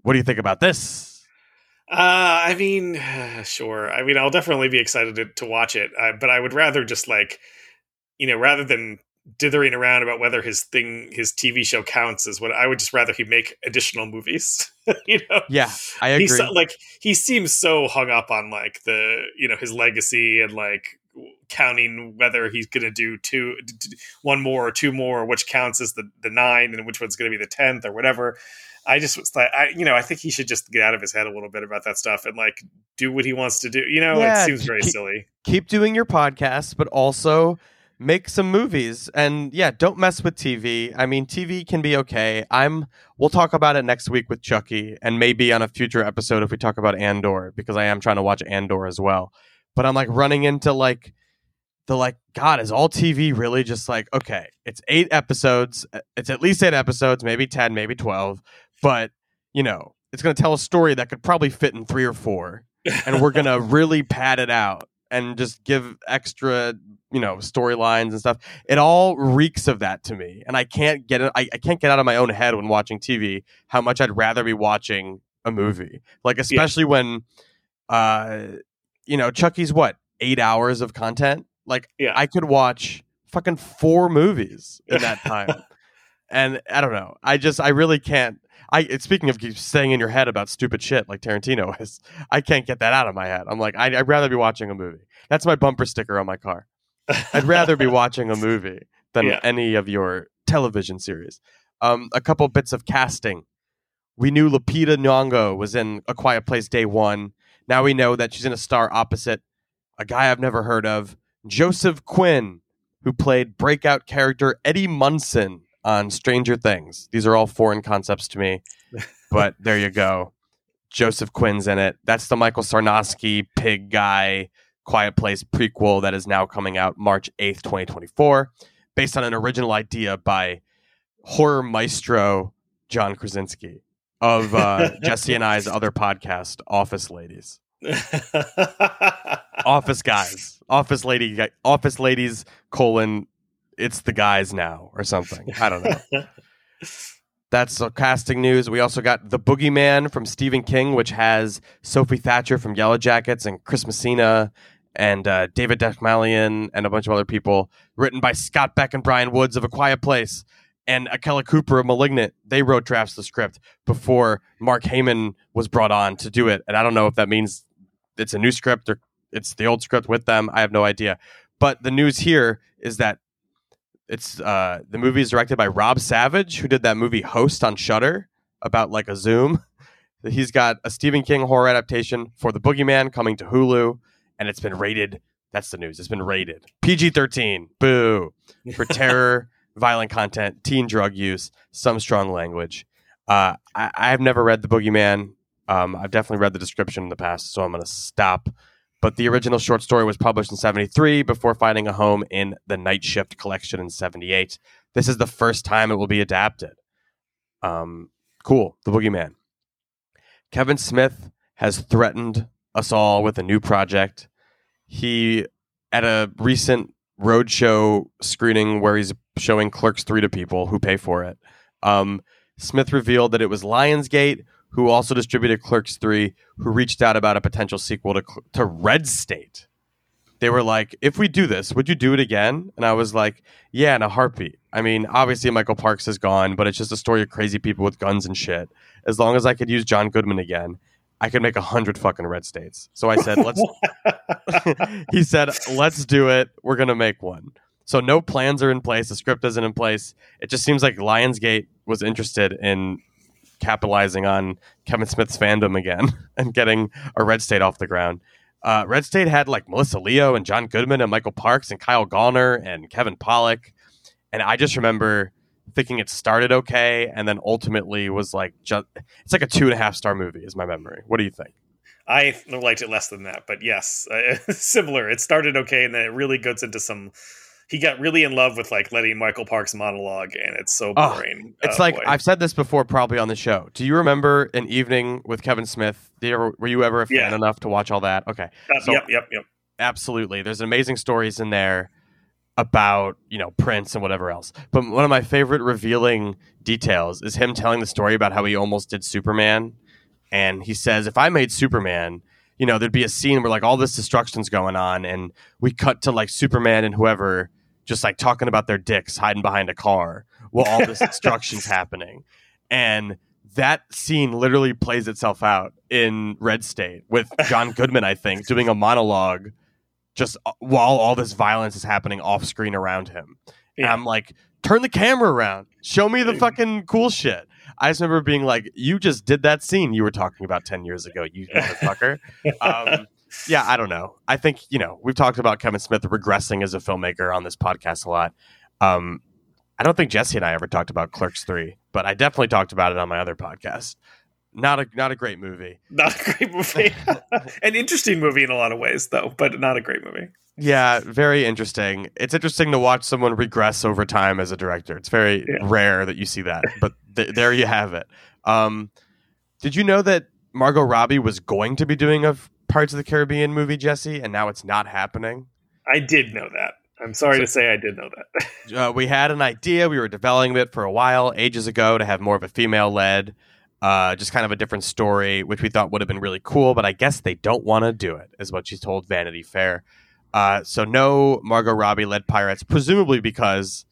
What do you think about this? Uh, I mean, sure. I mean, I'll definitely be excited to, to watch it, uh, but I would rather just like, you know, rather than dithering around about whether his thing, his TV show counts as what I would just rather he make additional movies. you know, Yeah, I agree. he's like he seems so hung up on like the you know his legacy and like counting whether he's going to do two, one more or two more, which counts as the the nine, and which one's going to be the tenth or whatever. I just was like, I you know, I think he should just get out of his head a little bit about that stuff and like do what he wants to do. You know, Yeah, it seems very keep- silly. Keep doing your podcast, but also make some movies. And yeah, don't mess with TV. I mean, TV can be okay. I'm we'll talk about it next week with Chucky and maybe on a future episode if we talk about Andor because I am trying to watch Andor as well. But I'm like running into like the like god is all TV really just like okay, it's 8 episodes. It's at least 8 episodes, maybe 10, maybe 12, but you know, it's going to tell a story that could probably fit in 3 or 4 and we're going to really pad it out and just give extra you know storylines and stuff it all reeks of that to me and i can't get it I, I can't get out of my own head when watching tv how much i'd rather be watching a movie like especially when uh you know chucky's what eight hours of content like Yeah. i could watch fucking four movies in that time and i don't know i just i really can't I it's- speaking of staying in your head about stupid shit like Tarantino is, I can't get that out of my head. I'm like, I'd, I'd rather be watching a movie. That's my bumper sticker on my car. I'd rather be watching a movie than Yeah. any of your television series. Um, a couple bits of casting. We knew Lupita Nyong'o was in A Quiet Place Day One. Now we know that she's in a star opposite a guy I've never heard of, Joseph Quinn, who played breakout character Eddie Munson on Stranger Things. These are all foreign concepts to me, but there you go. Joseph Quinn's in it. That's the Michael Sarnoski pig guy Quiet Place prequel that is now coming out March 8th, 2024, based on an original idea by horror maestro John Krasinski of uh, Jesse and I's other podcast, Office Ladies. Office Guys. Office Lady Office Ladies colon it's the guys now or something. I don't know. That's casting news. We also got The Boogeyman from Stephen King, which has Sophie Thatcher from Yellow Jackets and Chris Messina and uh, David Dastmalchian and a bunch of other people. Written by Scott Beck and Bryan Woods of A Quiet Place and Akela Cooper of Malignant. They wrote drafts of the script before Mark Heyman was brought on to do it. And I don't know if that means it's a new script or it's the old script with them. I have no idea. But the news here is that it's uh, the movie is directed by Rob Savage, who did that movie Host on Shudder about like a Zoom. He's got a Stephen King horror adaptation for The Boogeyman coming to Hulu, and it's been rated. That's the news. It's been rated PG thirteen. Boo for terror, violent content, teen drug use, some strong language. Uh, I, I have never read The Boogeyman. Um, I've definitely read the description in the past, so I'm going to stop but the original short story was published in 73 before finding a home in the Night Shift collection in 78. This is the first time it will be adapted. Um, cool, The Boogeyman. Kevin Smith has threatened us all with a new project. He, at a recent roadshow screening where he's showing Clerks 3 to people who pay for it, um, Smith revealed that it was Lionsgate, who also distributed Clerks 3, who reached out about a potential sequel to, to Red State. They were like, if we do this, would you do it again? And I was like, yeah, in a heartbeat. I mean, obviously Michael Parks is gone, but it's just a story of crazy people with guns and shit. As long as I could use John Goodman again, I could make a hundred fucking red states. So I said, let's. he said, let's do it. We're gonna make one. So no plans are in place. The script isn't in place. It just seems like Lionsgate was interested in capitalizing on Kevin Smith's fandom again and getting a red state off the ground. Uh, red State had like Melissa Leo and John Goodman and Michael Parks and Kyle Gallner and Kevin Pollak. And I just remember thinking it started okay and then ultimately was like just it's like a two and a half star movie is my memory what do you think I liked it less than that, but yes, uh, similar. It started okay, and then it really goes into some. He got really in love with like letting Michael Parks monologue, and it's so Oh, boring. it's Oh, like boy. i've said this before probably on the show do you remember an evening with kevin smith you ever, were you ever a fan Yeah. enough to watch all that okay Uh, so- yep, yep, yep. absolutely there's amazing stories in there about you know prince and whatever else but one of my favorite revealing details is him telling the story about how he almost did superman and he says if i made superman you know there'd be a scene where like all this destruction's going on and we cut to like superman and whoever just like talking about their dicks hiding behind a car while all this destruction's happening and that scene literally plays itself out in red state with john goodman i think doing a monologue just uh, while all this violence is happening off screen around him. And I'm like, turn the camera around. Show me the fucking cool shit. I just remember being like, you just did that scene you were talking about 10 years ago, you motherfucker. um, yeah, I don't know. I think, you know, we've talked about Kevin Smith regressing as a filmmaker on this podcast a lot. Um, I don't think Jesse and I ever talked about Clerks 3, but I definitely talked about it on my other podcast. Not a not a great movie. Not a great movie. An interesting movie in a lot of ways, though, but not a great movie. Yeah, very interesting. It's interesting to watch someone regress over time as a director. It's very Yeah. rare that you see that, but th- there you have it. Um, did you know that Margot Robbie was going to be doing a Pirates of the Caribbean movie, Jesse, and now it's not happening? I did know that. I'm sorry So- to say I did know that. Uh, we had an idea. We were developing it for a while, ages ago, to have more of a female led, uh, just kind of a different story, which we thought would have been really cool. But I guess they don't want to do it, is what she told Vanity Fair. Uh, so no Margot Robbie led pirates, presumably because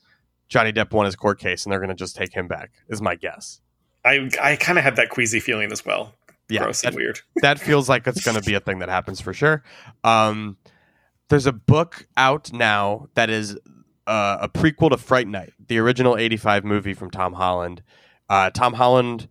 Johnny Depp won his court case, and they're going to just take him back. Is my guess. I I kind of had that queasy feeling as well. Yeah, Gross that- and weird. that feels like it's going to be a thing that happens for sure. Um, there's a book out now that is uh, a prequel to Fright Night, the original '85 movie from Tom Holland. Uh, Tom Holland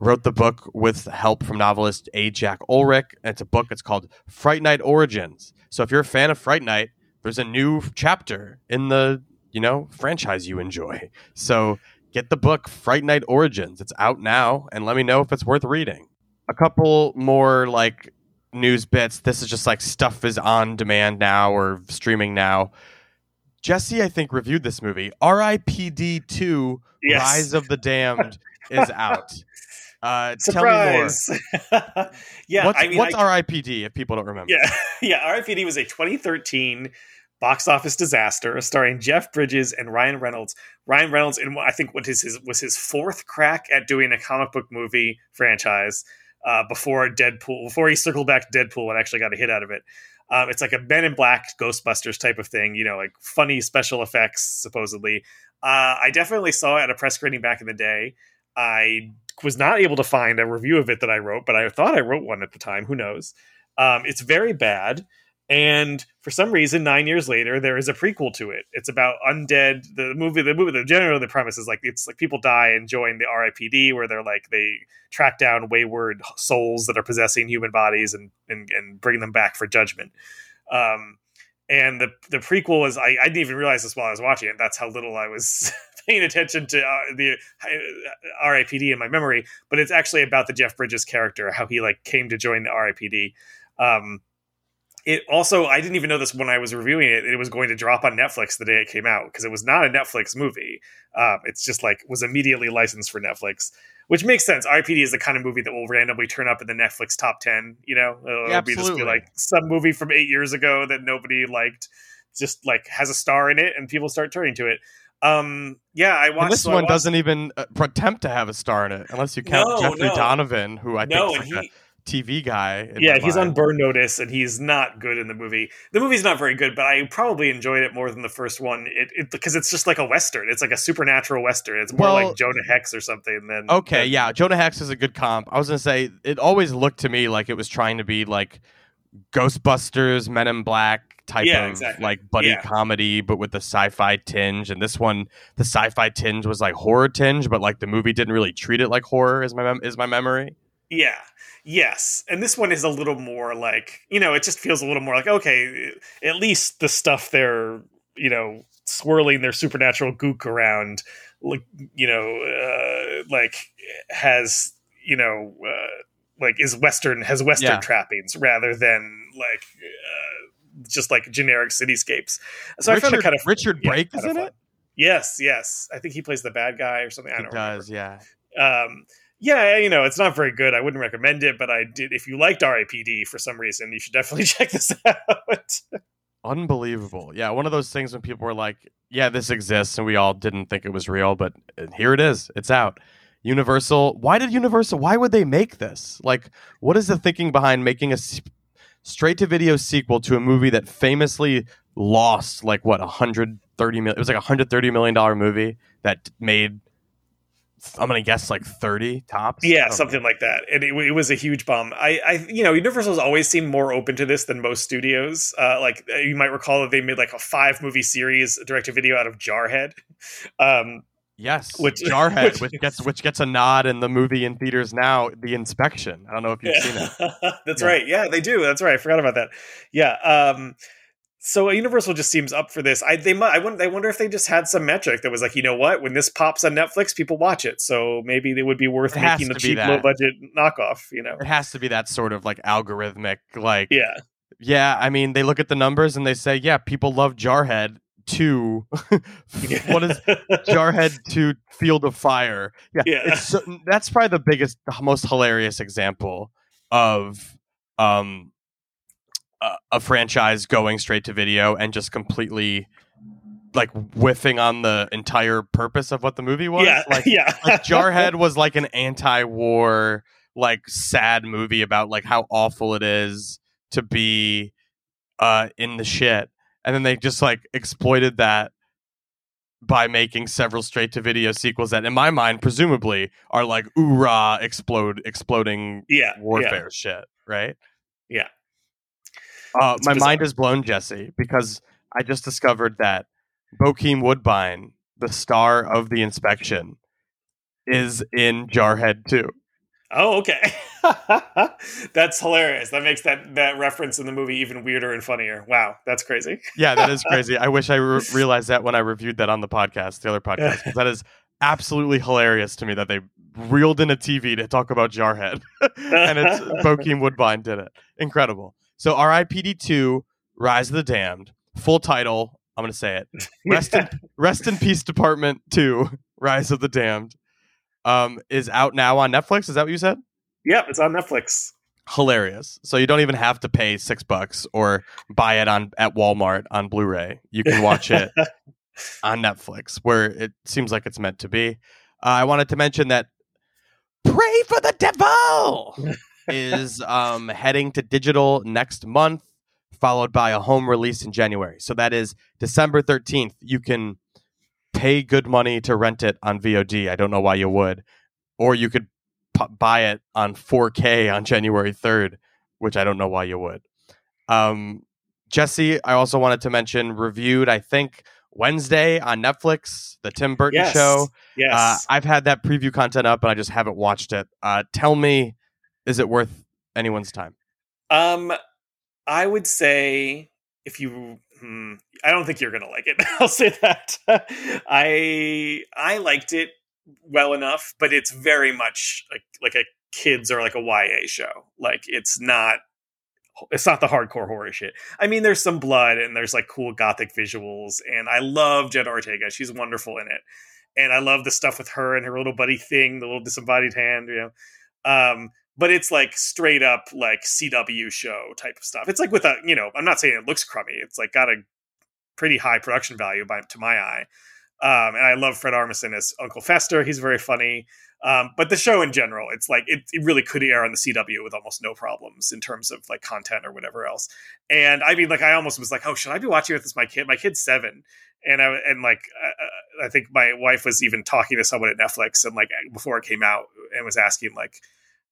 wrote the book with help from novelist A. Jack Ulrich. And it's a book. It's called Fright Night Origins. So if you're a fan of Fright Night, there's a new chapter in the you know franchise you enjoy. So get the book Fright Night Origins. It's out now, and let me know if it's worth reading a couple more like news bits. This is just like stuff is on demand now or streaming now. Jesse, I think, reviewed this movie. R.I.P.D. 2 Yes. Rise of the Damned is out. Uh, tell me more. Yeah, what's I mean, what's I- R.I.P.D. if people don't remember? Yeah, yeah. R.I.P.D. was a 2013 box office disaster starring Jeff Bridges and Ryan Reynolds. Ryan Reynolds, in what I think what is his was his fourth crack at doing a comic book movie franchise uh, before Deadpool. Before he circled back to Deadpool and actually got a hit out of it. Um, it's like a Men in Black Ghostbusters type of thing, you know, like funny special effects supposedly. Uh, I definitely saw it at a press screening back in the day. I was not able to find a review of it that I wrote, but I thought I wrote one at the time. Who knows? Um, it's very bad. And for some reason, nine years later, there is a prequel to it. It's about undead. The movie, the movie, the general the premise is like it's like people die and join the RIPD, where they're like they track down wayward souls that are possessing human bodies and and, and bring them back for judgment. Um, and the the prequel is I, I didn't even realize this while I was watching it. That's how little I was paying attention to uh, the uh, RIPD in my memory. But it's actually about the Jeff Bridges character, how he like came to join the RIPD. Um, it also I didn't even know this when I was reviewing it. It was going to drop on Netflix the day it came out because it was not a Netflix movie. Um, it's just like was immediately licensed for Netflix, which makes sense. RPD is the kind of movie that will randomly turn up in the Netflix top ten. You know, it'll Yeah, be just be like some movie from eight years ago that nobody liked, just like has a star in it, and people start turning to it. Um, yeah, I watched And this so one watched- doesn't even uh, attempt to have a star in it, unless you count No, Jeffrey no. Donovan, who I no, think like he, a TV guy. yeah, he's on burn notice, and he's not good in the movie. The movie's not very good, but I probably enjoyed it more than the first one. It, it because it's just like a western. It's like a supernatural western. It's more Well- like Jonah Hex or something than Okay, than- yeah, Jonah Hex is a good comp. I was gonna say it always looked to me like it was trying to be like Ghostbusters, Men in Black type Yeah, of exactly. like buddy Yeah. comedy, but with the sci-fi tinge. And this one, the sci-fi tinge was like horror tinge, but like the movie didn't really treat it like horror. Is my mem- is my memory? Yeah. Yes. And this one is a little more like, you know, it just feels a little more like, okay, at least the stuff they're, you know, swirling their supernatural gook around, like, you know, uh, like has, you know, uh, like is Western, has Western Yeah. trappings rather than like, uh, just like generic cityscapes. So I found it kind of Richard yeah, Brake is in it. Yes, yes. I think he plays the bad guy or something. I He don't does, yeah. Um, yeah, you know, it's not very good. I wouldn't recommend it, but I did. If you liked RIPD for some reason, you should definitely check this out. Unbelievable. Yeah, one of those things when people were like, yeah, this exists, and we all didn't think it was real, but uh, here it is. It's out. Universal. Why did Universal, why would they make this? Like, what is the thinking behind making a straight to video sequel to a movie that famously lost, like, what, 130 million? It was like a $130 million movie that made, I'm going to guess, like 30 tops? Yeah, know. something like that. And it, it was a huge bomb. I, I, you know, Universal's always seemed more open to this than most studios. Uh, like uh, you might recall that they made like a five movie series direct to video out of Jarhead. Um, Yes, Which- Jarhead, which- which, gets which gets a nod in the movie in theaters now. The Inspection. I don't know if you've seen it. That's Yeah. right. Yeah, they do. That's right. I forgot about that. Yeah. Um, so Universal just seems up for this. I they mu- I wonder, I wonder if they just had some metric that was like, you know what, when this pops on Netflix, people watch it. So maybe they would be worth It making the cheap, low budget knockoff. You know? It has to be that sort of like algorithmic, like Yeah. yeah. I mean, they look at the numbers and they say, yeah, people love Jarhead to what is Jarhead to Field of Fire? Yeah, Yeah. So, that's probably the biggest, most hilarious example of um a, a franchise going straight to video and just completely like whiffing on the entire purpose of what the movie was. yeah. Like, yeah. like Jarhead was like an anti-war, like sad movie about like how awful it is to be uh in the shit, and then they just like exploited that by making several straight-to-video sequels that, in my mind, presumably are like oorah explode exploding yeah. Yeah. warfare shit, right? Yeah. Uh, my bizarre. mind is blown, Jesse, because I just discovered that Bokeem Woodbine, the star of the inspection, is in Jarhead too. Oh, okay. that's hilarious. That makes that that reference in the movie even weirder and funnier. Wow, that's crazy. Yeah, that is crazy. I wish I re- realized that when I reviewed that on the podcast, the other podcast. that is absolutely hilarious to me that they reeled in a TV to talk about Jarhead, and it's Bokeem Woodbine did it. Incredible. So R.I.P.D. two, Rise of the Damned, full title. I'm going to say it. Rest in Rest in Peace Department two, Rise of the Damned, um, is out now on Netflix. Is that what you said? Yep, it's on Netflix. hilarious. So you don't even have to pay six bucks or buy it on at Walmart on Blu-ray. You can watch it on Netflix, where it seems like it's meant to be. Uh, I wanted to mention that "Pray for the Devil" is um, heading to digital next month, followed by a home release in January. So that is December thirteenth. You can pay good money to rent it on VOD. I don't know why you would, or you could p- buy it on 4K on January 3rd, which I don't know why you would. Um, Jesse, I also wanted to mention reviewed, I think, Wednesday on Netflix, the Tim Burton Yes. show. Yes. Uh, I've had that preview content up and I just haven't watched it. Uh, tell me, is it worth anyone's time? Um, I would say if you, hmm, I don't think you're gonna like it. I'll say that. I I liked it well enough, but it's very much like like a kids or like a YA show. Like it's not it's not the hardcore horror shit. I mean, there's some blood and there's like cool gothic visuals, and I love Jenna Ortega. She's wonderful in it, and I love the stuff with her and her little buddy thing, the little disembodied hand, you know. Um, but it's like straight up like CW show type of stuff. It's like with a, you know, I'm not saying it looks crummy. It's like got a pretty high production value by to my eye. Um, and I love Fred Armisen as Uncle Fester. He's very funny. Um, but the show in general, it's like it, it really could air on the CW with almost no problems in terms of like content or whatever else. And I mean, like I almost was like, oh, should I be watching with this? My kid, my kid's seven, and I and like uh, I think my wife was even talking to someone at Netflix and like before it came out and was asking like,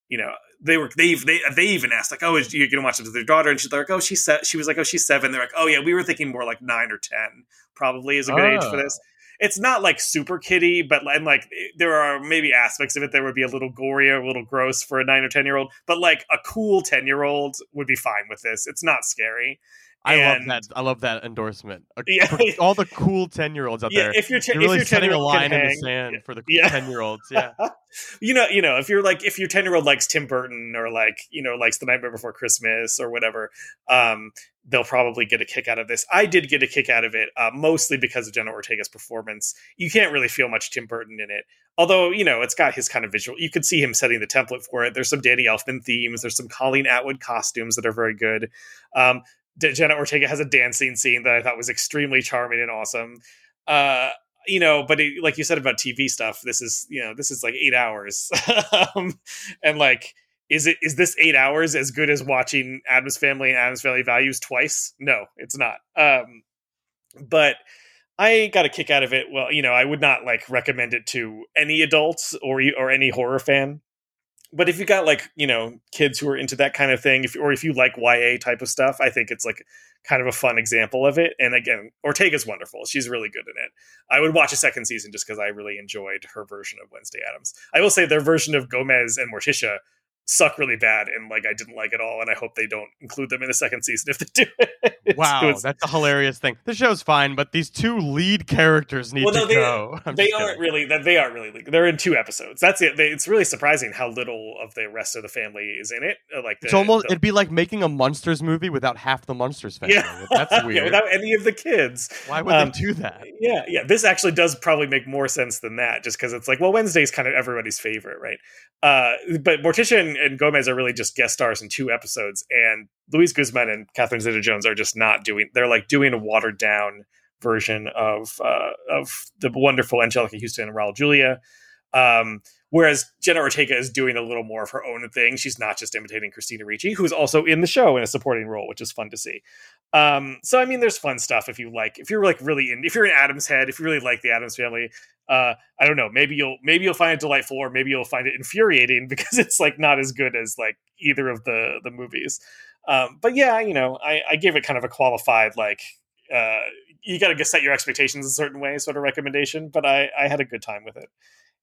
you know, they were they they they even asked like, oh, is you gonna watch it with their daughter? And she's like, oh, she's se-. she was like, oh, she's seven. They're like, oh yeah, we were thinking more like nine or ten probably is a good age for Oh. this ah. it's not like super kiddie, but and like there are maybe aspects of it that would be a little gory or a little gross for a nine or ten year old. But like a cool ten year old would be fine with this. It's not scary. I And- love that. I love that endorsement. Yeah. all the cool ten year olds out Yeah, there. if you're, ten, You're really if you're setting a 10-year-old line in the sand for the Yeah. ten year olds. Yeah. you know, you know, if you're like if your ten year old likes Tim Burton or like you know likes The Nightmare Before Christmas or whatever, um, they'll probably get a kick out of this. I did get a kick out of it, uh, mostly because of Jenna Ortega's performance. You can't really feel much Tim Burton in it, although you know it's got his kind of visual. You could see him setting the template for it. There's some Danny Elfman themes. There's some Colleen Atwood costumes that are very good. Um, Jenna Ortega has a dancing scene that I thought was extremely charming and awesome. Uh, you know, but it, like you said about TV stuff, this is you know this is like eight hours, um, and like is it is this eight hours as good as watching Addams Family and Addams Family Values twice? No, it's not. Um, but I got a kick out of it. Well, you know, I would not like recommend it to any adults or or any horror fan. But if you got like you know kids who are into that kind of thing, if or if you like YA type of stuff, I think it's like kind of a fun example of it. And again, Ortega's wonderful; she's really good in it. I would watch a second season just because I really enjoyed her version of Wednesday Addams. I will say their version of Gomez and Morticia suck really bad, and like I didn't like it all. And I hope they don't include them in the second season if they do. It's- Wow, that's a hilarious thing. The show's fine, but these two lead characters need Well, to they- go. I'm they aren't kidding. really that they aren't really they're in two episodes that's it they, it's really surprising how little of the rest of the family is in it Uh, like the, It's almost the- it'd be like making a monsters movie without half the monsters family. yeah That's Yeah, weird. without any of the kids Why would um, they do that? yeah yeah this actually does probably make more sense than that just because it's like well wednesday's kind of everybody's favorite right uh but morticia and, gomez are really just guest stars in two episodes and luis guzman and catherine zeta jones are just not doing they're like doing a watered down version of uh of the wonderful angelica huston and raul julia um Whereas Jenna Ortega is doing a little more of her own thing. She's not just imitating Christina Ricci, who's also in the show in a supporting role, which is fun to see. Um, so I mean, there's fun stuff if you like, if you're like really in, if you're in Adam's head, if you really like the Addams family. Uh, I don't know. Maybe you'll maybe you'll find it delightful, or maybe you'll find it infuriating because it's like not as good as like either of the the movies. Um, but yeah, you know, I, I gave it kind of a qualified like uh, you got to set your expectations a certain way sort of recommendation. But I I had a good time with it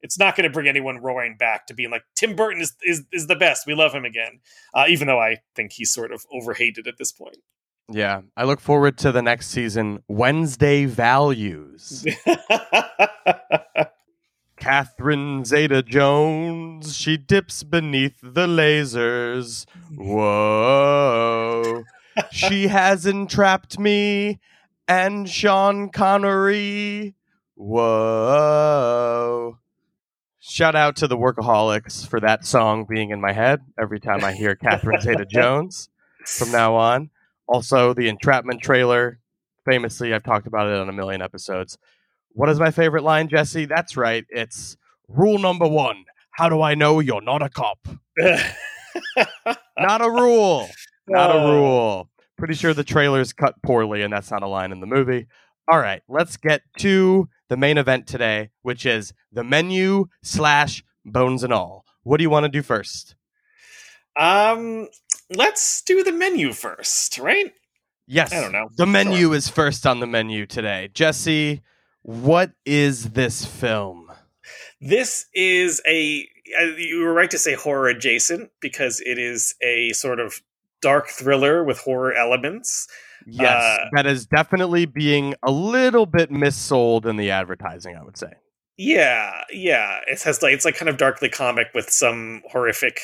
it's not going to bring anyone roaring back to being like Tim Burton is is, is the best. We love him again, uh, even though I think he's sort of overhated at this point. Yeah, I look forward to the next season. Wednesday Values. Catherine Zeta Jones, she dips beneath the lasers. Whoa. she has entrapped me and Sean Connery. Whoa. Shout out to the Workaholics for that song being in my head every time I hear Catherine Zeta Jones from now on. Also, the entrapment trailer. Famously, I've talked about it on a million episodes. What is my favorite line, Jesse? That's right. It's rule number one. How do I know you're not a cop? Not a rule. Not a rule. Pretty sure the trailer's cut poorly, and that's not a line in the movie. All right, let's get to the main event today, which is the menu slash bones and all. What do you want to do first? Um, let's do the menu first, right? Yes, I don't know. The menu is first on the menu today. Jesse, what is this film? This is a uh, you were right to say horror adjacent because it is a sort of dark thriller with horror elements. Yes, Uh, that is definitely being a little bit missold in the advertising, I would say. Yeah, yeah. It has like it's like kind of darkly comic with some horrific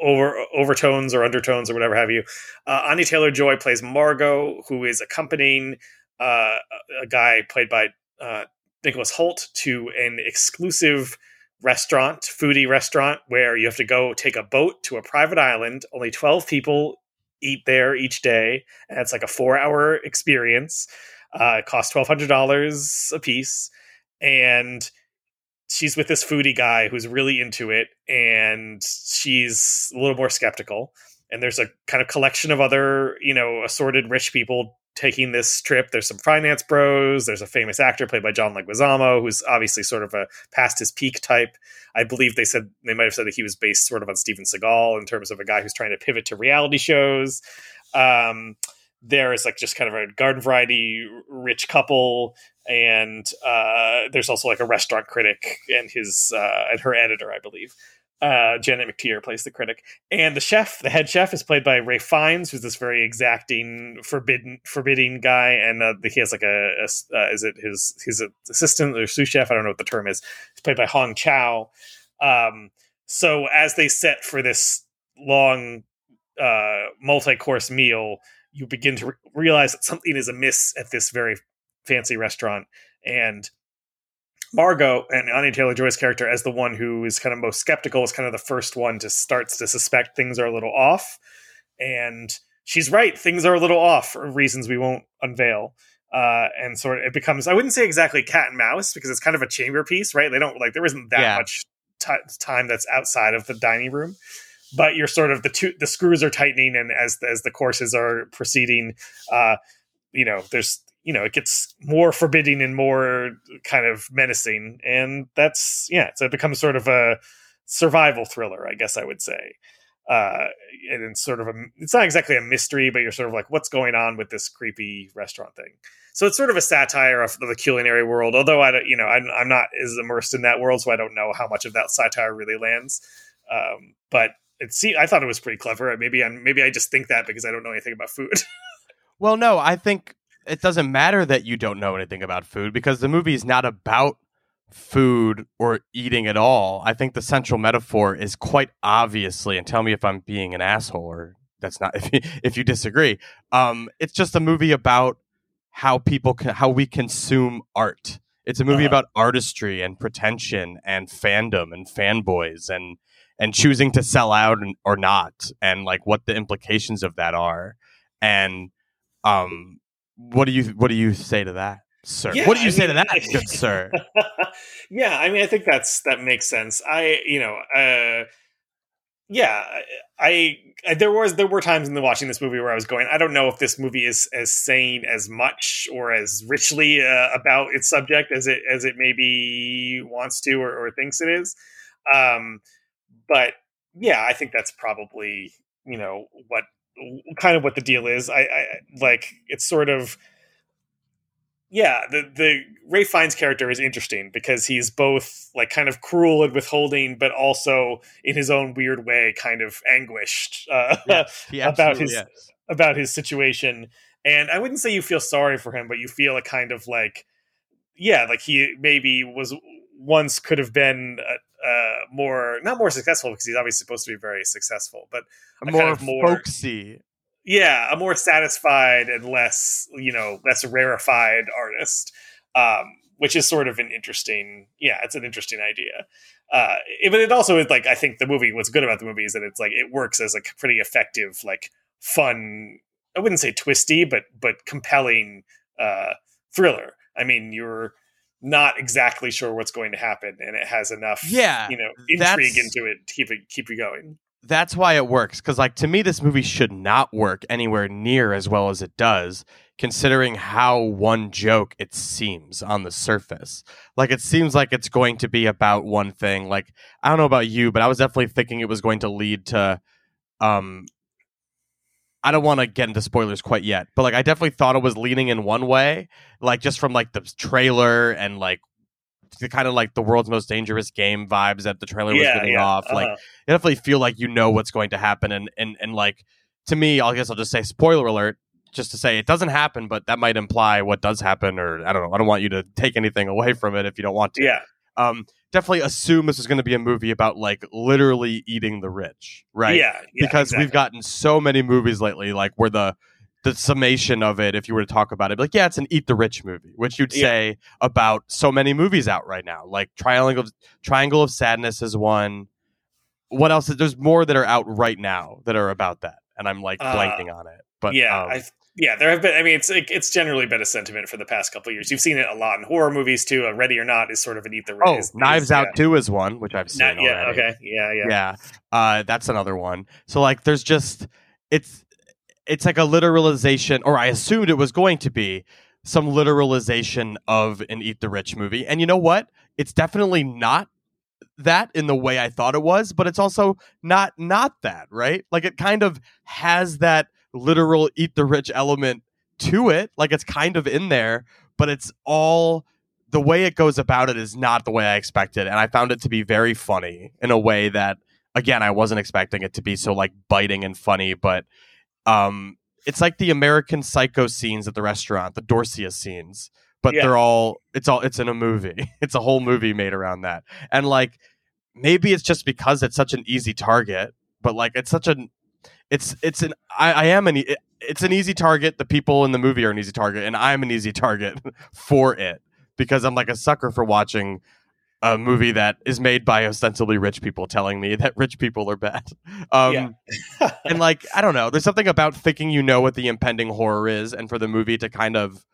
over overtones or undertones or whatever have you. Uh, Anya Taylor Joy plays Margot, who is accompanying uh, a guy played by uh, Nicholas Hoult to an exclusive restaurant, foodie restaurant, where you have to go take a boat to a private island. Only twelve people eat there each day, and it's like a four-hour experience. Uh, it costs twelve hundred dollars a piece and she's with this foodie guy who's really into it and she's a little more skeptical and there's a kind of collection of other you know assorted rich people taking this trip. There's some finance bros there's a famous actor played by john leguizamo who's obviously sort of a past his peak type. I believe they said they might have said that he was based sort of on steven seagal in terms of a guy who's trying to pivot to reality shows. Um, there is like just kind of a garden variety rich couple and uh, there's also like a restaurant critic and his uh, and her editor, I believe. Uh, Janet McTeer plays the critic, and the chef, the head chef, is played by Ralph Fiennes, who's this very exacting, forbidden, forbidding guy, and uh, he has like a, a uh, is it his his assistant or sous chef? I don't know what the term is. He's played by Hong Chau. Um, so as they set for this long uh, multi-course meal, you begin to re- realize that something is amiss at this very fancy restaurant and Margot and Anya Taylor Joy's character as the one who is kind of most skeptical is kind of the first one to starts to suspect things are a little off, and she's right, things are a little off for reasons we won't unveil. Uh, and sort of it becomes I wouldn't say exactly cat and mouse because it's kind of a chamber piece, right? They don't like there isn't that Yeah. much ti time that's outside of the dining room, but you're sort of the two the screws are tightening, and as as the courses are proceeding, uh, you know, there's you know, it gets more forbidding and more kind of menacing, and that's yeah, so it becomes sort of a survival thriller, I guess I would say. Uh, and it's sort of a, it's not exactly a mystery, but you're sort of like, what's going on with this creepy restaurant thing? So it's sort of a satire of the culinary world. Although I don't, you know, I'm, I'm not as immersed in that world, so I don't know how much of that satire really lands. Um, but it see, I thought it was pretty clever. Maybe I'm, maybe I just think that because I don't know anything about food. Well, no, I think it doesn't matter that you don't know anything about food because the movie is not about food or eating at all. I think the central metaphor is quite obviously, and tell me if I'm being an asshole or that's not if you, if you disagree. Um, it's just a movie about how people can, how we consume art. It's a movie Uh-huh. about artistry and pretension and fandom and fanboys and and choosing to sell out and, or not and like what the implications of that are and um what do you what do you say to that sir Yeah, what do you I say to that good sir yeah, I mean, I think that's that makes sense. I, you know, uh, yeah, I, I there was there were times in the watching this movie where I was going, I don't know if this movie is as saying as much or as richly uh, about its subject as it as it maybe wants to or, or thinks it is. Um, but yeah, I think that's probably you know what kind of what the deal is. I, I like it's sort of yeah, the the Ralph Fiennes character is interesting because he's both like kind of cruel and withholding, but also in his own weird way, kind of anguished uh, Yeah, about his is. about his situation. And I wouldn't say you feel sorry for him, but you feel a kind of like, yeah, like he maybe was once could have been uh, more not more successful because he's obviously supposed to be very successful, but a more, kind of more- folksy yeah, a more satisfied and less, you know, less rarefied artist, um, which is sort of an interesting, yeah, it's an interesting idea. Uh, it- but it also is like I think the movie. What's good about the movie is that it's like it works as a pretty effective, like fun. I wouldn't say twisty, but but compelling uh, thriller. I mean, you're not exactly sure what's going to happen, and it has enough, Yeah, you know, intrigue into it to keep it keep you going. that's why it works because like to me this movie should not work anywhere near as well as it does considering how one joke it seems on the surface like it seems like it's going to be about one thing like i don't know about you but i was definitely thinking it was going to lead to um I don't want to get into spoilers quite yet, but like I definitely thought it was leaning in one way, like just from like the trailer and like the kind of like the world's most dangerous game vibes that the trailer was giving off. Like uh-huh. you definitely feel like you know what's going to happen and and and like to me i guess i'll just say spoiler alert just to say it doesn't happen but that might imply what does happen or i don't know i don't want you to take anything away from it if you don't want to yeah, um, definitely assume this is going to be a movie about like literally eating the rich, right? Yeah, yeah, because we've gotten so many movies lately, like where the the summation of it, if you were to talk about it, like yeah, it's an eat the rich movie, which you'd Yeah. say about so many movies out right now. Like Triangle of, Triangle of Sadness is one. What else? There's more that are out right now that are about that, and I'm like Uh, blanking on it. But yeah, um, I, yeah, there have been. I mean, it's it, it's generally been a sentiment for the past couple years. You've seen it a lot in horror movies too. Uh, Ready or Not is sort of an eat the rich. oh, is- Knives is- Out yeah. Two is one, which I've seen. Already. Okay. Yeah. Yeah. yeah uh that's another one so like there's just it's it's like a literalization or i assumed it was going to be some literalization of an eat the rich movie and you know what it's definitely not that in the way i thought it was but it's also not not that right like it kind of has that literal eat the rich element to it like it's kind of in there but it's all the way it goes about it is not the way I expected, and I found it to be very funny in a way that, again, I wasn't expecting it to be so like biting and funny. But um, it's like the American Psycho scenes at the restaurant, the Dorsia scenes, but Yeah. they're all it's all it's in a movie. It's a whole movie made around that, and like maybe it's just because it's such an easy target, but like it's such an it's it's an I, I am an it's an easy target. The people in the movie are an easy target, and I'm an easy target for it because I'm like a sucker for watching a movie that is made by ostensibly rich people telling me that rich people are bad. Um, Yeah. and like I don't know, there's something about thinking you know what the impending horror is, and for the movie to kind of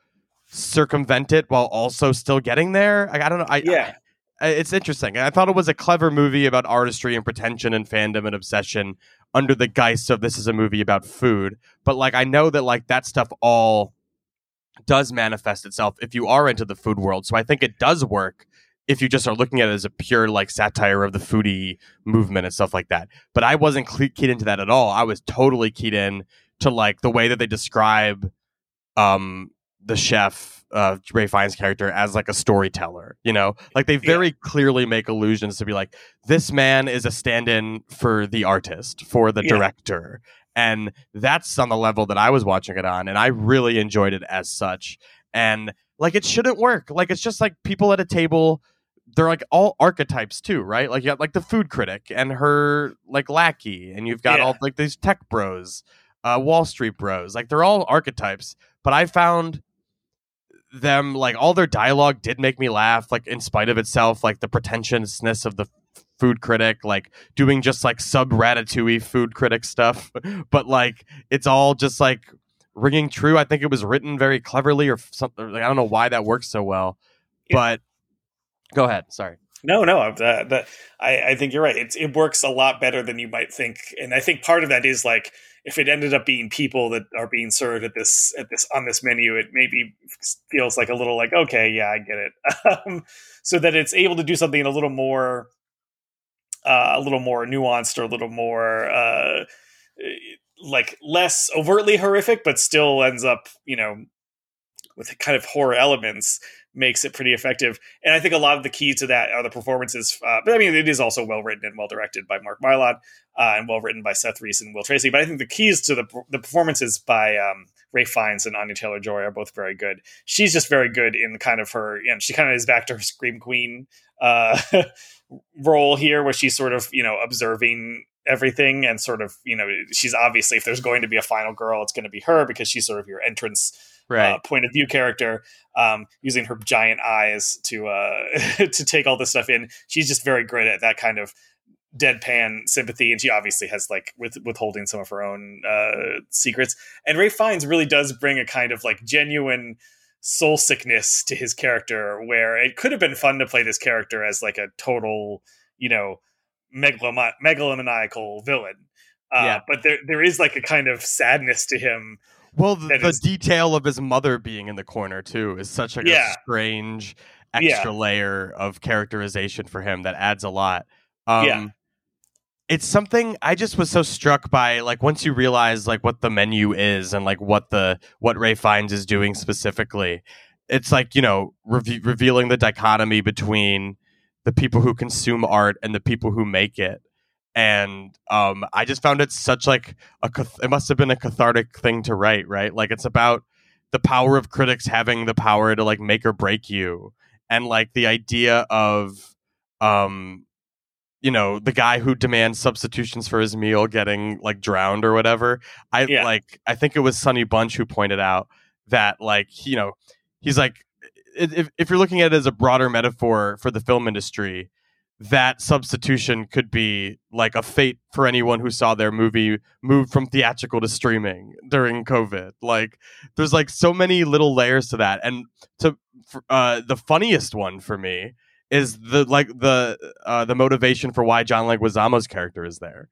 circumvent it while also still getting there. Like, I don't know. I, Yeah. It's interesting. I thought it was a clever movie about artistry and pretension and fandom and obsession under the geist of this is a movie about food. But like I know that like that stuff all does manifest itself if you are into the food world. So I think it does work if you just are looking at it as a pure like satire of the foodie movement and stuff like that. But I wasn't keyed into that at all. I was totally keyed in to like the way that they describe um the chef uh Ralph Fiennes character as like a storyteller, you know? Like they very clearly make allusions to be like this man is a stand-in for the artist, for the Yeah. director. And that's on the level that I was watching it on and I really enjoyed it as such. And like it shouldn't work. Like it's just like people at a table they're like all archetypes too, right? Like you got like the food critic and her like lackey, and you've got Yeah. all like these tech bros, uh, Wall Street bros. Like they're all archetypes. But I found them like all their dialogue did make me laugh, like in spite of itself, like the pretentiousness of the food critic, like doing just like sub ratatouille food critic stuff. but like it's all just like ringing true. I think it was written very cleverly or something. Like, I don't know why that works so well, Yeah. but go ahead. Sorry. No, no, uh, that, I, I think you're right. It's, it works a lot better than you might think, and I think part of that is like if it ended up being people that are being served at this at this on this menu, it maybe feels like a little like okay, yeah, I get it. um, so that it's able to do something a little more, uh, a little more nuanced or a little more uh, like less overtly horrific, but still ends up you know with kind of horror elements makes it pretty effective. And I think a lot of the keys to that are the performances. Uh, but I mean, it is also well written and well directed by Mark Mylod uh, and well written by Seth Reiss and Will Tracy. But I think the keys to the the performances by um, Ralph Fiennes and Anya Taylor Joy are both very good. She's just very good in kind of her, you know, she kind of is back to her Scream Queen uh, role here, where she's sort of, you know, observing everything and sort of, you know, she's obviously, if there's going to be a final girl, it's going to be her because she's sort of your entrance Right. uh, point of view character, um, using her giant eyes to uh, to take all this stuff in. She's just very great at that kind of deadpan sympathy, and she obviously has like with withholding some of her own uh, secrets. And Ralph Fiennes really does bring a kind of like genuine soul sickness to his character, where it could have been fun to play this character as like a total, you know, megaloma- megalomaniacal villain. Uh, Yeah. but there there is like a kind of sadness to him Well, the, the is- detail of his mother being in the corner too is such like Yeah. a strange Yeah. extra layer of characterization for him that adds a lot. Um, Yeah. It's something I just was so struck by. Like once you realize like what the menu is and like what the what Ralph Fiennes is doing specifically, it's like you know reve- revealing the dichotomy between the people who consume art and the people who make it. And um, I just found it such like a it must have been a cathartic thing to write, right? Like it's about the power of critics having the power to like make or break you, and like the idea of um you know the guy who demands substitutions for his meal getting like drowned or whatever i Yeah. like i think it was Sonny Bunch who pointed out that like you know he's like if, if you're looking at it as a broader metaphor for the film industry that substitution could be like a fate for anyone who saw their movie move from theatrical to streaming during covid like there's like so many little layers to that and to uh the funniest one for me is the like the uh the motivation for why John Leguizamo's character is there.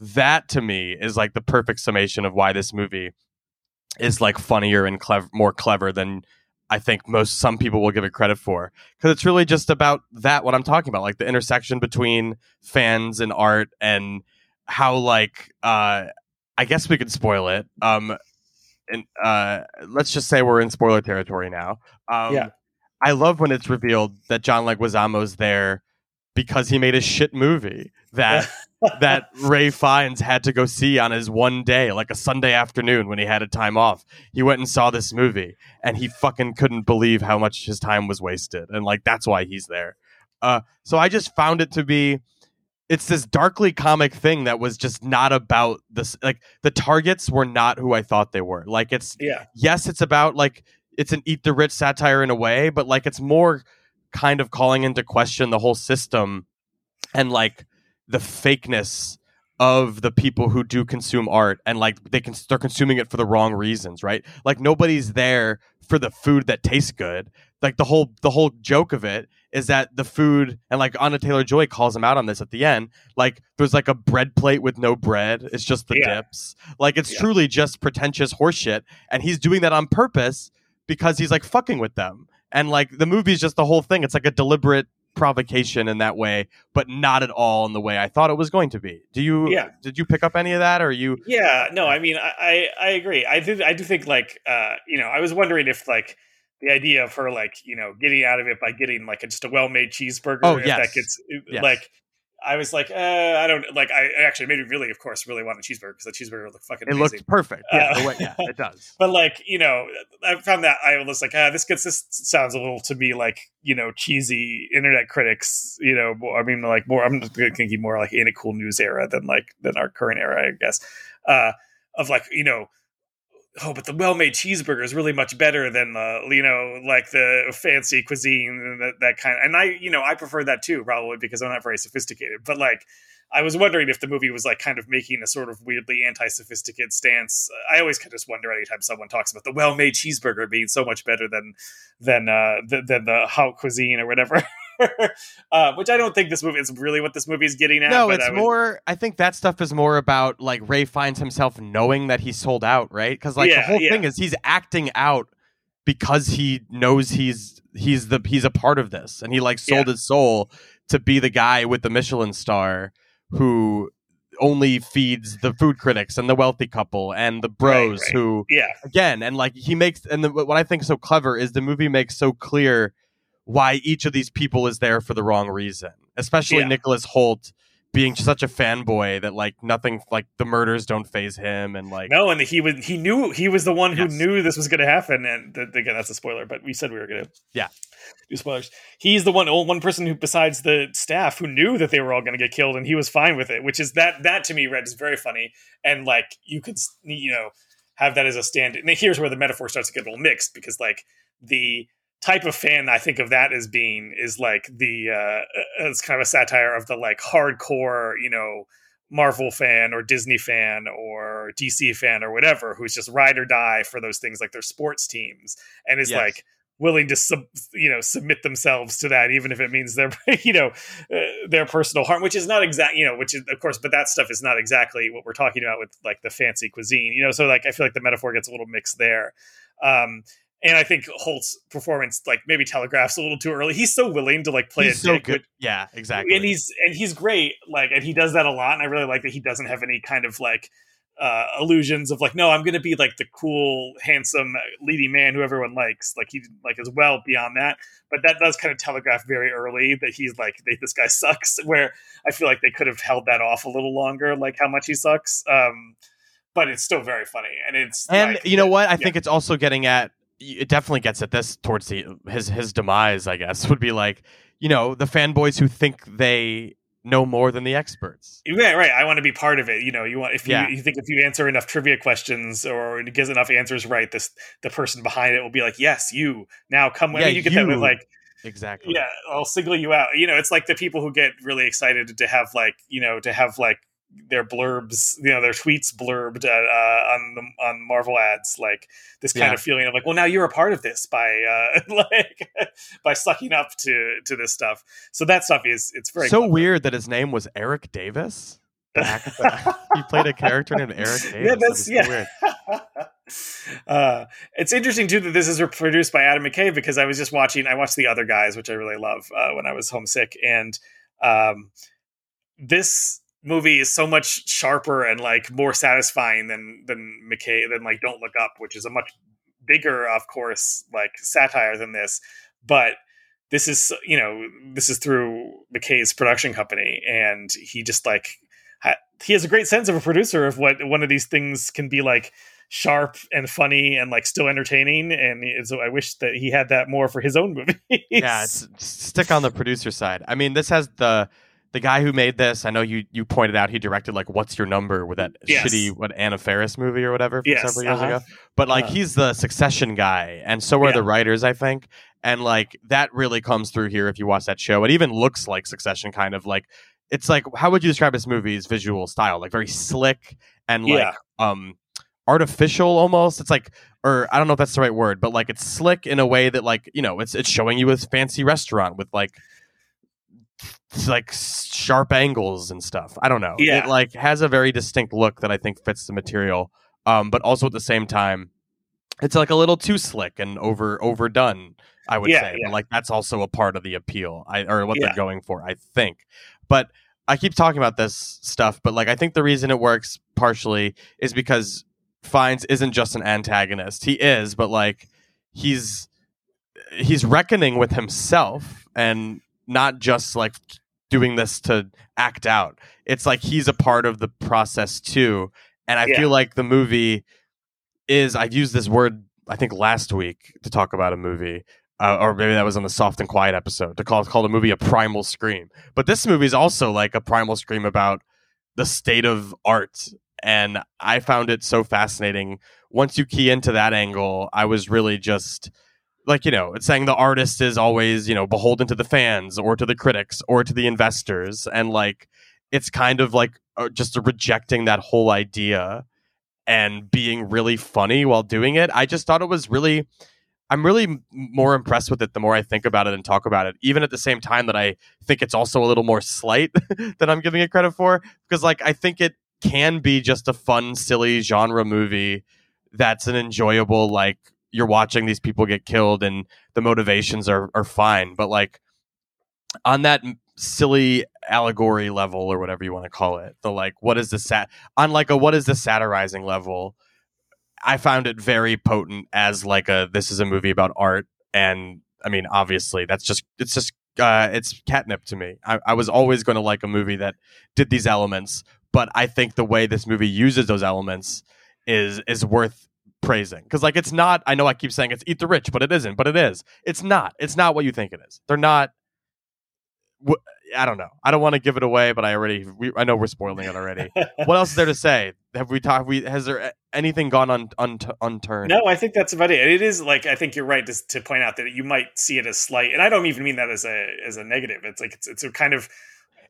That to me is like the perfect summation of why this movie is like funnier and clever more clever than I think most some people will give it credit for because it's really just about that what I'm talking about like the intersection between fans and art and how like uh I guess we could spoil it um and uh let's just say we're in spoiler territory now um Yeah. I love when it's revealed that John Leguizamo's there because he made a shit movie that that Ralph Fiennes had to go see on his one day, like a Sunday afternoon when he had a time off. He went and saw this movie and he fucking couldn't believe how much his time was wasted. And like that's why he's there. Uh so I just found it to be it's this darkly comic thing that was just not about this like the targets were not who I thought they were. Like it's yeah, yes, it's about like it's an eat the rich satire in a way, but like it's more kind of calling into question the whole system and like the fakeness of the people who do consume art and like they can they're consuming it for the wrong reasons, right? Like nobody's there for the food that tastes good. Like the whole the whole joke of it is that the food and like Anna Taylor Joy calls him out on this at the end. Like there's like a bread plate with no bread. It's just the Yeah. dips. Like it's Yeah. truly just pretentious horseshit. And he's doing that on purpose because he's like fucking with them. And like the movie's just the whole thing. It's like a deliberate provocation in that way, but not at all in the way I thought it was going to be. Do you Yeah. did you pick up any of that or you yeah. No, I mean, I I, I agree. I do I do think like uh you know I was wondering if like the idea of her like you know getting out of it by getting like a, just a well made cheeseburger. Oh, if yes. that gets Yes. like. I was like, uh, I don't like. I actually made me really, of course, really want a cheeseburger because the cheeseburger looked fucking it amazing. looked perfect. Yeah, Uh, way, yeah, it does. but like you know i found that i was like ah, this gets this sounds a little to me like you know cheesy internet critics you know i mean like more i'm thinking more like in a cool news era than like than our current era i guess uh of like you know oh but the well-made cheeseburger is really much better than the you know like the fancy cuisine and that, that kind and i you know i prefer that too probably because i'm not very sophisticated but like I was wondering if the movie was like kind of making a sort of weirdly anti-sophisticated stance. I always kind of just wonder anytime someone talks about the well-made cheeseburger being so much better than than uh, than, than the haute cuisine or whatever. uh, which I don't think this movie is really what this movie is getting at. No, but it's I more. I think that stuff is more about like Ralph Fiennes himself knowing that he's sold out, right? Because like the whole yeah. thing is he's acting out because he knows he's he's the he's a part of this, and he like sold his soul to be the guy with the Michelin star who only feeds the food critics and the wealthy couple and the bros right. who Yeah, again and like he makes and the, what i think so clever is the movie makes so clear why each of these people is there for the wrong reason especially Yeah. Nicholas Hoult being such a fanboy that like nothing like the murders don't phase him and like no, and he was he knew he was the one who Yes. knew this was going to happen. And th- again, that's a spoiler, but we said we were going to Yeah. do spoilers. He's the one one person who, besides the staff, who knew that they were all going to get killed, and he was fine with it. Which is that that to me, Red is very funny, and like you could you know have that as a stand. And here's where the metaphor starts to get a little mixed because like the type of fan I think of that as being is like the uh it's kind of a satire of the like hardcore, you know, Marvel fan or Disney fan or DC fan or whatever who's just ride or die for those things like their sports teams and is Yes. like willing to sub, you know submit themselves to that even if it means their you know uh, their personal harm which is not exact you know which is of course but that stuff is not exactly what we're talking about with like the fancy cuisine you know so like I feel like the metaphor gets a little mixed there um and I think Hoult's performance like maybe telegraphs a little too early. He's so willing to like play he's a so dick, good. yeah exactly. And he's and he's great like and he does that a lot and i really like that he doesn't have any kind of like uh illusions of like no i'm gonna be like the cool handsome leading man who everyone likes. Like he like is well beyond that. But that does kind of telegraph very early that he's like they, this guy sucks where i feel like they could have held that off a little longer like how much he sucks. Um but it's still very funny and it's and like, you know what? I yeah. think it's also getting at it definitely gets at this towards the his his demise. I guess would be like you know the fanboys who think they know more than the experts. Yeah, right. I want to be part of it. You know, you want if you, Yeah. you think if you answer enough trivia questions or gives enough answers right, this the person behind it will be like, "Yes, you now come." I Yeah, mean, you get that with like, Exactly. yeah, I'll single you out. You know, it's like the people who get really excited to have like, you know, to have like their blurbs, you know, their tweets blurbed uh, uh, on the on Marvel ads, like this kind Yeah. of feeling of like, well, now you're a part of this by uh, like by sucking up to to this stuff. So that stuff is it's very so clever. weird that his name was Eric Davis. He played a character named Eric Davis. Yeah, that's so yeah. weird. uh, it's interesting too that this is produced by Adam McKay because I was just watching. I watched the other guys, which I really love uh, when I was homesick, and um, this movie is so much sharper and like more satisfying than than McKay than like Don't Look Up, which is a much bigger, of course, like satire than this, but. This is, you know, this is through McKay's production company, and he just like ha- he has a great sense of a producer of what one of these things can be like sharp and funny and like still entertaining and so i wish that he had that more for his own movies yeah, stick on the producer side. I mean, this has the the guy who made this. I know you you pointed out he directed like "What's Your Number" with that Yes. shitty what Anna Faris movie or whatever from Yes, several years uh-huh. ago. But like Uh-huh. he's the Succession guy, and so are Yeah. the writers, I think. And like that really comes through here if you watch that show. It even looks like Succession, kind of like it's like how would you describe this movie's visual style? Like very slick and like Yeah. um artificial almost. It's like or I don't know if that's the right word, but like it's slick in a way that like you know it's it's showing you a fancy restaurant with like like sharp angles and stuff. I don't know. Yeah. It like has a very distinct look that I think fits the material. Um, but also at the same time, it's like a little too slick and over overdone. I would Yeah, say, yeah. but like that's also a part of the appeal. I or what Yeah. they're going for. I think, but I keep talking about this stuff. But like I think the reason it works partially is because Fiennes isn't just an antagonist. He is, but like he's he's reckoning with himself and not just like doing this to act out. It's like he's a part of the process too. And I Yeah. feel like the movie is I've used this word I think last week to talk about a movie. Uh, or maybe that was on the soft and quiet episode to call call the movie a primal scream. But this movie is also like a primal scream about the state of art and I found it so fascinating. Once you key into that angle, I was really just like you know, it's saying the artist is always you know beholden to the fans or to the critics or to the investors, and like it's kind of like uh, just rejecting that whole idea and being really funny while doing it. I just thought it was really. I'm really more impressed with it the more I think about it and talk about it, even at the same time that I think it's also a little more slight than I'm giving it credit for. Because, like, I think it can be just a fun, silly genre movie that's an enjoyable, like, you're watching these people get killed and the motivations are, are fine. But, like, on that silly allegory level or whatever you want to call it, the like, what is the sat on like a what is the satirizing level? I found it very potent as like a this is a movie about art, and I mean, obviously, that's just it's just uh, it's catnip to me. I, I was always going to like a movie that did these elements, but I think the way this movie uses those elements is is worth praising because like it's not. I know I keep saying it's eat the rich, but it isn't. But it is. It's not. It's not what you think it is. They're not. I don't know. I don't want to give it away, but I already. We, I know we're spoiling it already. what else is there to say? Have we talked? We has there anything gone un, un, unturned? no i think that's about it it is like i think you're right to, to point out that you might see it as slight and i don't even mean that as a as a negative it's like it's, it's a kind of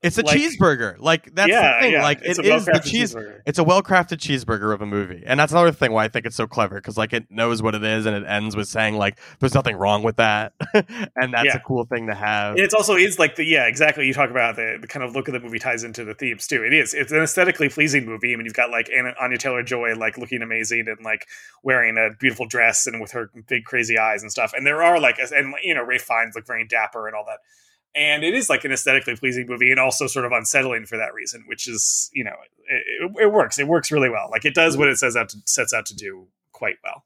It's a Like- cheeseburger. Like that's yeah the thing. yeah Like it's it a the well-crafted cheese. cheeseburger. It's a well crafted cheeseburger of a movie, and that's another thing why I think it's so clever because like it knows what it is, and it ends with saying like there's nothing wrong with that, and that's Yeah. a cool thing to have. And it's also is like the yeah exactly you talk about the, the kind of look of the movie ties into the themes too it is it's an aesthetically pleasing movie i mean you've got like Anna, anya taylor joy like looking amazing and like wearing a beautiful dress and with her big crazy eyes and stuff and there are like and you know Ralph Fiennes like very dapper and all that and it is like an aesthetically pleasing movie and also sort of unsettling for that reason which is you know it, it, it works it works really well like it does what it says out to, sets out to do quite well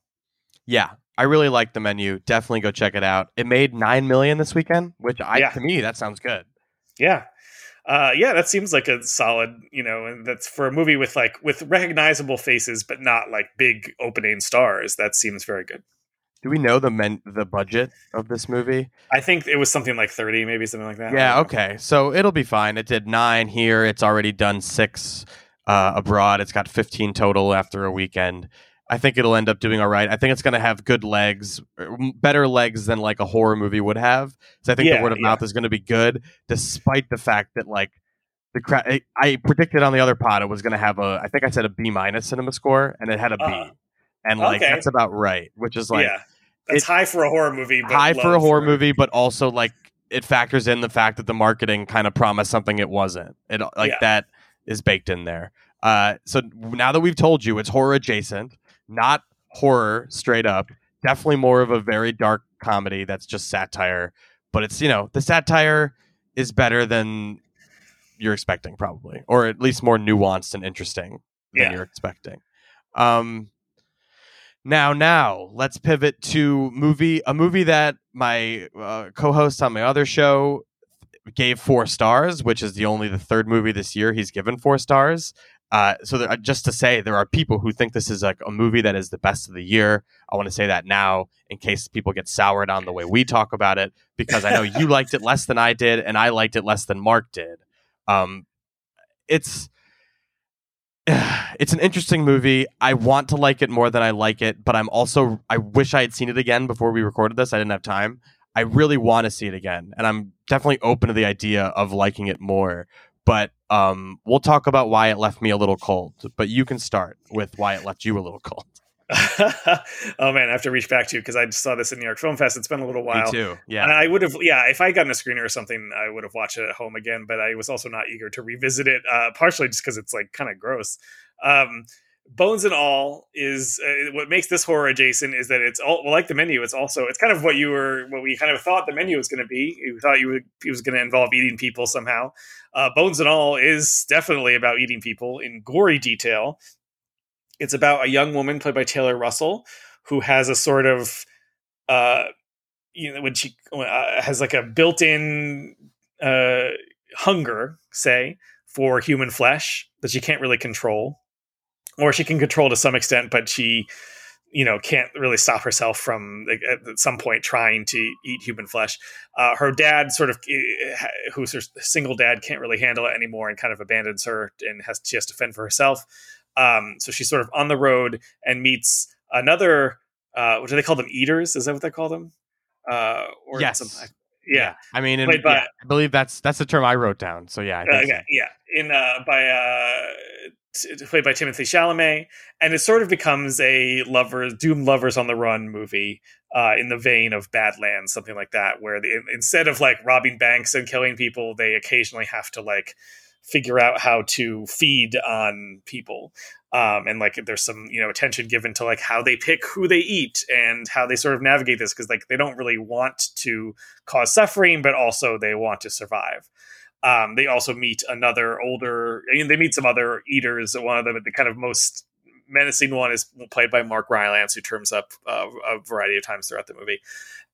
yeah, I really like the menu. Definitely go check it out. It made nine million this weekend, which I Yeah. to me that sounds good. Yeah. Uh, yeah, that seems like a solid, you know, and that's for a movie with like with recognizable faces, but not like big opening stars. That seems very good. Do we know the men the budget of this movie? I think it was something like 30, maybe something like that. Yeah, okay. So it'll be fine. It did nine here. It's already done six uh, abroad. It's got 15 total after a weekend. I think it'll end up doing all right. I think it's going to have good legs, er, better legs than like a horror movie would have. So I think Yeah, the word of yeah. mouth is going to be good, despite the fact that like the cra- I, I predicted on the other pod it was going to have a. I think I said a B minus cinema score, and it had a B, Uh-huh. and like Okay. that's about right. Which is like yeah. That's it- high for a horror movie. But high for a horror movie, but also like it factors in the fact that the marketing kind of promised something it wasn't. It like Yeah. that is baked in there. Uh, so now that we've told you it's horror adjacent, not horror straight up, definitely more of a very dark comedy that's just satire. But it's you know the satire is better than you're expecting probably, or at least more nuanced and interesting than Yeah. you're expecting. Um, now, now let's pivot to movie a movie that my uh, co-host on my other show gave four stars, which is the only the third movie this year he's given four stars. Uh, so there, just to say, there are people who think this is like a movie that is the best of the year. I want to say that now, in case people get soured on the way we talk about it, because I know you liked it less than I did, and I liked it less than Mark did. Um, it's it's an interesting movie. I want to like it more than I like it, but I'm also I wish I had seen it again before we recorded this. I didn't have time. I really want to see it again, and I'm definitely open to the idea of liking it more. But um, we'll talk about why it left me a little cold. But you can start with why it left you a little cold. oh man, I have to reach back to you because I saw this in New York Film Fest. It's been a little while. Me too. Yeah. And I would have, yeah, if I had gotten a screener or something, I would have watched it at home again. But I was also not eager to revisit it, uh, partially just because it's like kind of gross. Um, Bones and all is uh, what makes this horror adjacent is that it's all well, like the menu. It's also it's kind of what you were what we kind of thought the menu was going to be. You thought you would it was going to involve eating people somehow. Uh, Bones and all is definitely about eating people in gory detail. It's about a young woman played by Taylor Russell who has a sort of uh, you know when she uh, has like a built-in uh, hunger, say, for human flesh that she can't really control, or she can control to some extent, but she, you know, can't really stop herself from at some point trying to eat human flesh. Uh, her dad, sort of, eh, who's her single dad, can't really handle it anymore and kind of abandons her and has she has to fend for herself. Um, so she's sort of on the road and meets another. Uh, what do they call them? Eaters? Is that what they call them? Uh, or Yes. yeah. I mean, in, by- yeah, I believe that's that's the term I wrote down. So yeah, I think so. yeah, in uh, by uh, t- played by Timothée Chalamet, and it sort of becomes a lovers Doom lovers on the run movie uh, in the vein of Badlands, something like that, where the, instead of like robbing banks and killing people, they occasionally have to like figure out how to feed on people. Um, and like there's some you know attention given to like how they pick who they eat and how they sort of navigate this because like they don't really want to cause suffering but also they want to survive. Um, they also meet another older I mean, they meet some other eaters. One of them the kind of most menacing one is played by mark rylance who turns up uh, a variety of times throughout the movie.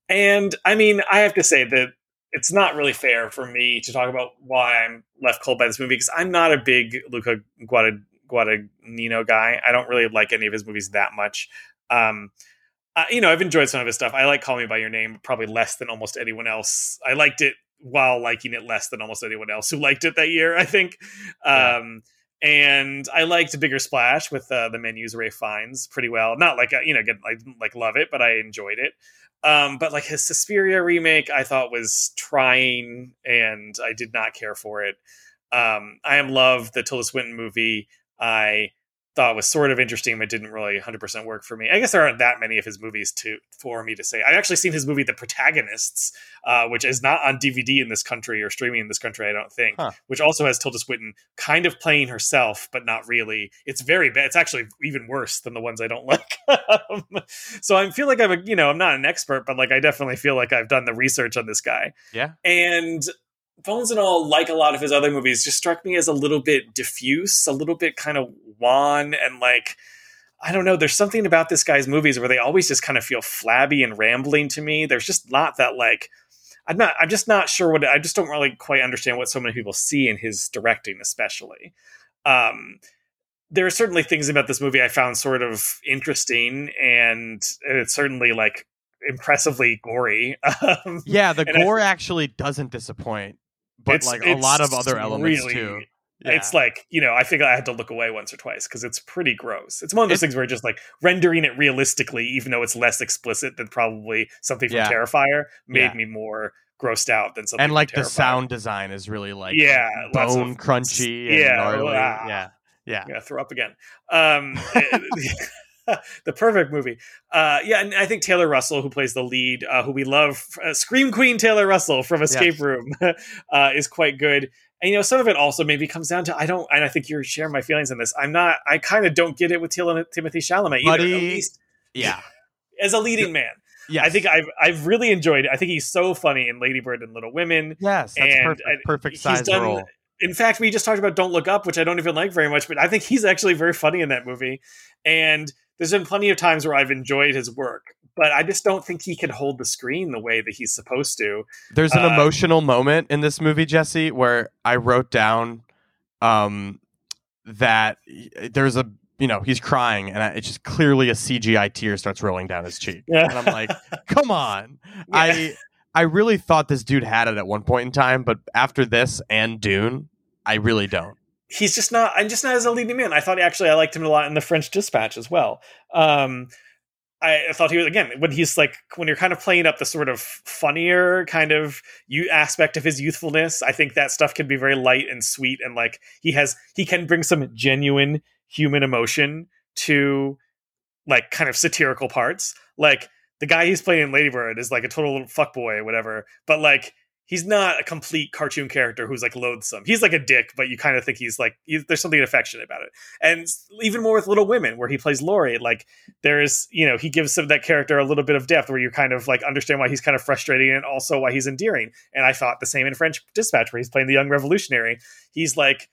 And i mean i have to say that it's not really fair for me to talk about why i'm left cold by this movie because i'm not a big luca Guada- guadagnino guy i don't really like any of his movies that much um, uh, you know, I've enjoyed some of his stuff. I like Call Me by Your Name probably less than almost anyone else. I liked it while liking it less than almost anyone else who liked it that year. I think. Um, And I liked Bigger Splash with uh, the menus Ralph Fiennes pretty well. Not like uh, you know, like like love it, but I enjoyed it. Um, but like his Suspiria remake, I thought was trying, and I did not care for it. Um, I am love the Tilda Swinton movie. I thought was sort of interesting, but didn't really 100% work for me. I guess there aren't that many of his movies to for me to say. I've actually seen his movie The Protagonists, uh, which is not on DVD in this country or streaming in this country, I don't think, Huh. which also has Tilda Swinton kind of playing herself, but not really. It's very bad. It's actually even worse than the ones I don't like. Um, so I feel like I'm a, you know, I'm not an expert, but like I definitely feel like I've done the research on this guy. Yeah. And Bones and All, like a lot of his other movies, just struck me as a little bit diffuse, a little bit kind of wan, and like I don't know. There's something about this guy's movies where they always just kind of feel flabby and rambling to me. There's just not that like I'm not. I'm just not sure what. I just don't really quite understand what so many people see in his directing, especially. Um, there are certainly things about this movie I found sort of interesting, and it's certainly like impressively gory. Um, Yeah, the And I gore actually doesn't disappoint, but like a lot of other elements really- too. It's like you know, I think I had to look away once or twice because it's pretty gross. It's one of those It- things where just like rendering it realistically, even though it's less explicit than probably something from Yeah. Terrifier, made Yeah. me more grossed out than something. and from like the sound design is really like yeah, lots of- bone crunchy and yeah, gnarly. ah. Yeah, yeah. I'm throw up again. Um, the perfect movie. Uh, yeah, and I think Taylor Russell, who plays the lead, uh, who we love, uh, Scream Queen Taylor Russell from Escape Yes. Room, uh, is quite good. And you know, some of it also maybe comes down to I don't, and I think you're sharing my feelings on this. I'm not. I kind of don't get it with Til- Timothée Chalamet either. Buddy, at least Yeah, as a leading man, yes. I think I've I've really enjoyed. it. I think he's so funny in Lady Bird and Little Women. yes, that's and, perfect. perfect size done- role. In fact, we just talked about Don't Look Up, which I don't even like very much, but I think he's actually very funny in that movie. And there's been plenty of times where I've enjoyed his work, but I just don't think he can hold the screen the way that he's supposed to. There's an uh, emotional moment in this movie, Jesse, where I wrote down um, that there's a you know he's crying and I, it's just clearly a CGI tear starts rolling down his cheek, yeah. and I'm like, come on, I I really thought this dude had it at one point in time, but after this and Dune, I really don't. he's just not. I'm just not as a leading man. I thought actually I liked him a lot in the French Dispatch as well. Um, I, thought he was again when he's like when you're kind of playing up the sort of funnier kind of you aspect of his youthfulness. I think that stuff can be very light and sweet and like he has he can bring some genuine human emotion to like kind of satirical parts. Like the guy he's playing in Ladybird is like a total fuckboy or whatever, but like he's not a complete cartoon character who's like loathsome. He's like a dick, but you kind of think he's like he- there's something affectionate about it. And even more with Little Women, where he plays Laurie, like there's you know he gives some that character a little bit of depth, where you kind of like understand why he's kind of frustrating and also why he's endearing. And I thought the same in French Dispatch, where he's playing the young revolutionary. He's like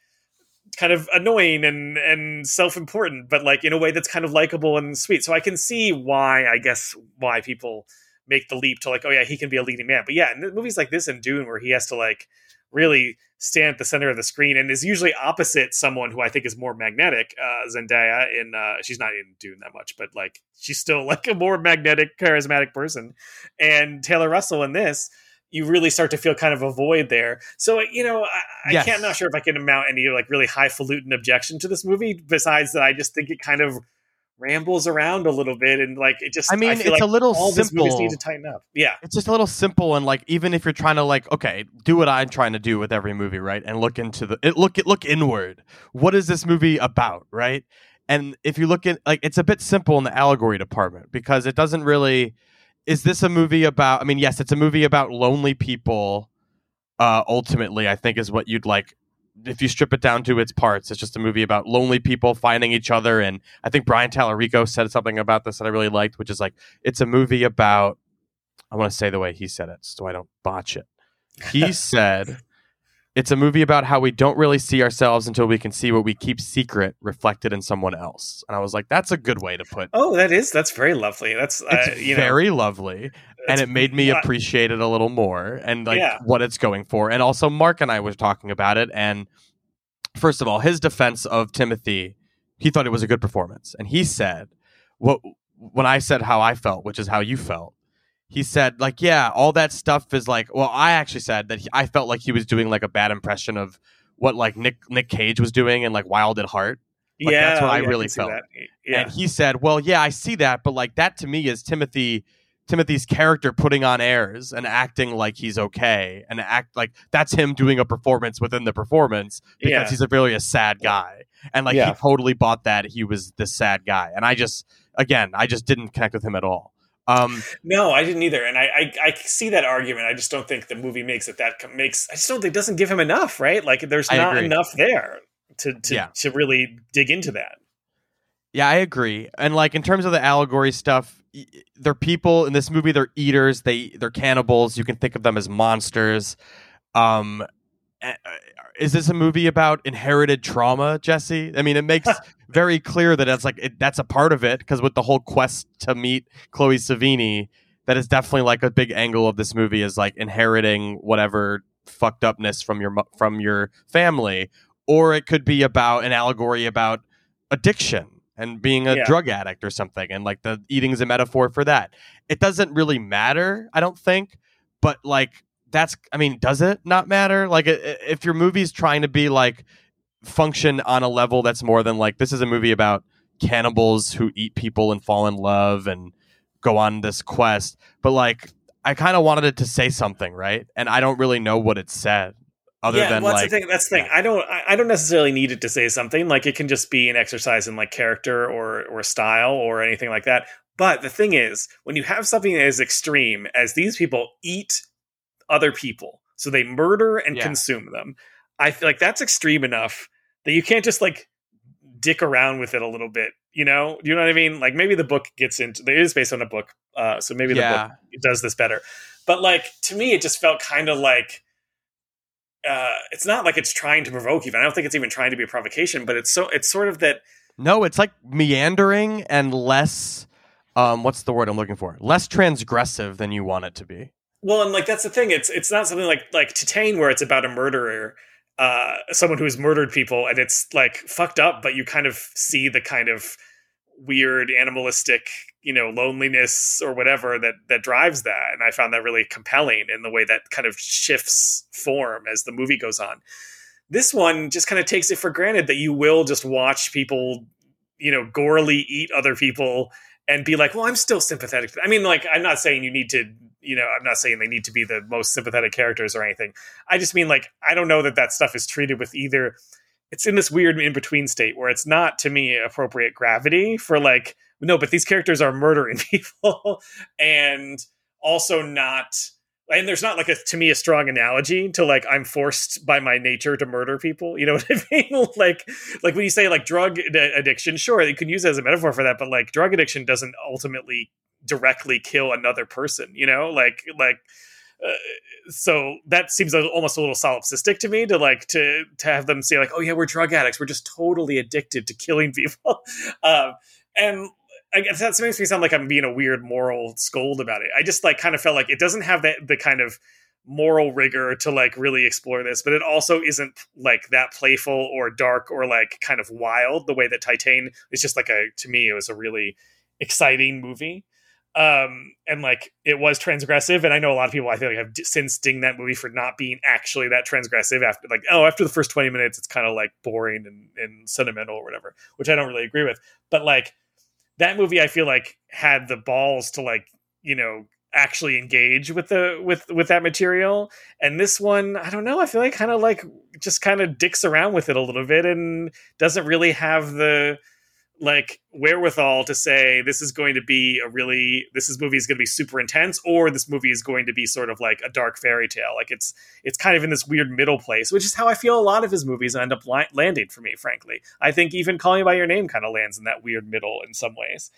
kind of annoying and and self-important but like in a way that's kind of likable and sweet so i can see why i guess why people make the leap to like oh yeah he can be a leading man but yeah in movies like this and dune where he has to like really stand at the center of the screen and is usually opposite someone who i think is more magnetic uh zendaya in uh she's not in dune that much but like she's still like a more magnetic charismatic person and taylor russell in this you really start to feel kind of a void there. So you know, I, I can't not sure if I can mount any like really highfalutin objection to this movie. Besides that, I just think it kind of rambles around a little bit and like it just. I mean, feel it's like a little all these movies simple. need to tighten up. Yeah, it's just a little simple and like even if you're trying to like okay do what i'm trying to do with every movie right and look into the it look look inward what is this movie about right and if you look at like it's a bit simple in the allegory department because it doesn't really is this a movie about i mean yes it's a movie about lonely people uh ultimately i think is what you'd like if you strip it down to its parts it's just a movie about lonely people finding each other and i think Brian Tallerico said something about this that i really liked which is like it's a movie about I want to say the way he said it so I don't botch it. He said it's a movie about how we don't really see ourselves until we can see what we keep secret reflected in someone else. And I was like, that's a good way to put Oh, that is that's very lovely. That's uh, you know, very lovely. And it made me appreciate it a little more and like Yeah. what it's going for. And also Mark and I were talking about it. And first of all, his defense of Timothy, he thought it was a good performance. And he said, what when I said how I felt, which is how you felt, he said like yeah all that stuff is like well i actually said that he, i felt like he was doing like a bad impression of what like nick nick cage was doing in like wild at heart. Like, yeah, that's what I yeah, really see felt. Yeah, and he said well yeah i see that but like that to me is timothy timothy's character putting on airs and acting like he's okay and act like that's him doing a performance within the performance because Yeah. he's a really a sad guy. And like he totally bought that he was the sad guy. And i just again i just didn't connect with him at all um No, I didn't either, and I, I I see that argument. I just don't think the movie makes it that makes. I just don't think it doesn't give him enough, right? Like there's I not agree. enough there to to Yeah. to really dig into that. Yeah, I agree. And like in terms of the allegory stuff, they're people in this movie. They're eaters. They they're cannibals. You can think of them as monsters. Um, Eh, eh, is this a movie about inherited trauma, Jesse? I mean, it makes very clear that it's like it, that's a part of it because with the whole quest to meet Chloë Sevigny, that is definitely like a big angle of this movie is like inheriting whatever fucked upness from your from your family, or it could be about an allegory about addiction and being a Yeah. drug addict or something and like the eating is a metaphor for that it doesn't really matter i don't think but like that's i mean does it not matter like if your movie's trying to be like function on a level that's more than like this is a movie about cannibals who eat people and fall in love and go on this quest but like i kind of wanted it to say something right and i don't really know what it said other yeah, than well, like that's the thing. That's the thing. I don't. I, I don't necessarily need it to say something. Like it can just be an exercise in like character or or style or anything like that. But the thing is, when you have something as extreme as these people eat other people, so they murder and Yeah. consume them, I feel like that's extreme enough that you can't just like dick around with it a little bit. You know, you know what I mean? Like maybe the book gets into. It is based on a book, uh, so maybe the Yeah. book does this better. But like to me, it just felt kind of like uh, it's not like it's trying to provoke even. I don't think it's even trying to be a provocation, but it's so it's sort of that No, it's like meandering and less um what's the word I'm looking for? Less transgressive than you want it to be. Well, and like that's the thing. It's it's not something like like Titane where it's about a murderer, uh, someone who has murdered people, and it's like fucked up, but you kind of see the kind of weird animalistic you know loneliness or whatever that that drives that and i found that really compelling in the way that kind of shifts form as the movie goes on this one just kind of takes it for granted that you will just watch people you know gorily eat other people and be like well i'm still sympathetic i mean like i'm not saying you need to you know i'm not saying they need to be the most sympathetic characters or anything. I just mean like i don't know that that stuff is treated with either it's in this weird in between state where it's not to me appropriate gravity for like no but these characters are murdering people and also not and there's not like a to me a strong analogy to like i'm forced by my nature to murder people. You know what i mean? Like like when you say like drug addiction sure you can use it as a metaphor for that but like drug addiction doesn't ultimately directly kill another person you know like like uh, so that seems a- almost a little solipsistic to me to like to to have them say like oh yeah we're drug addicts we're just totally addicted to killing people um and I guess that makes me sound like I'm being a weird moral scold about it. I just like kind of felt like it doesn't have that the kind of moral rigor to like really explore this, but it also isn't like that playful or dark or like kind of wild the way that Titane is just like a to me it was a really exciting movie. Um and like it was transgressive and I know a lot of people I feel like have d- since dinged that movie for not being actually that transgressive after like oh after the first 20 minutes it's kind of like boring and, and sentimental or whatever, which I don't really agree with. But like that movie I feel like had the balls to like, you know, actually engage with the with with that material. And this one, I don't know, I feel like kind of like just kind of dicks around with it a little bit and doesn't really have the like wherewithal to say this is going to be a really this is movie is going to be super intense or this movie is going to be sort of like a dark fairy tale. Like it's it's kind of in this weird middle place which is how i feel a lot of his movies end up li- landing for me frankly. I think even Call Me by Your Name kind of lands in that weird middle in some ways.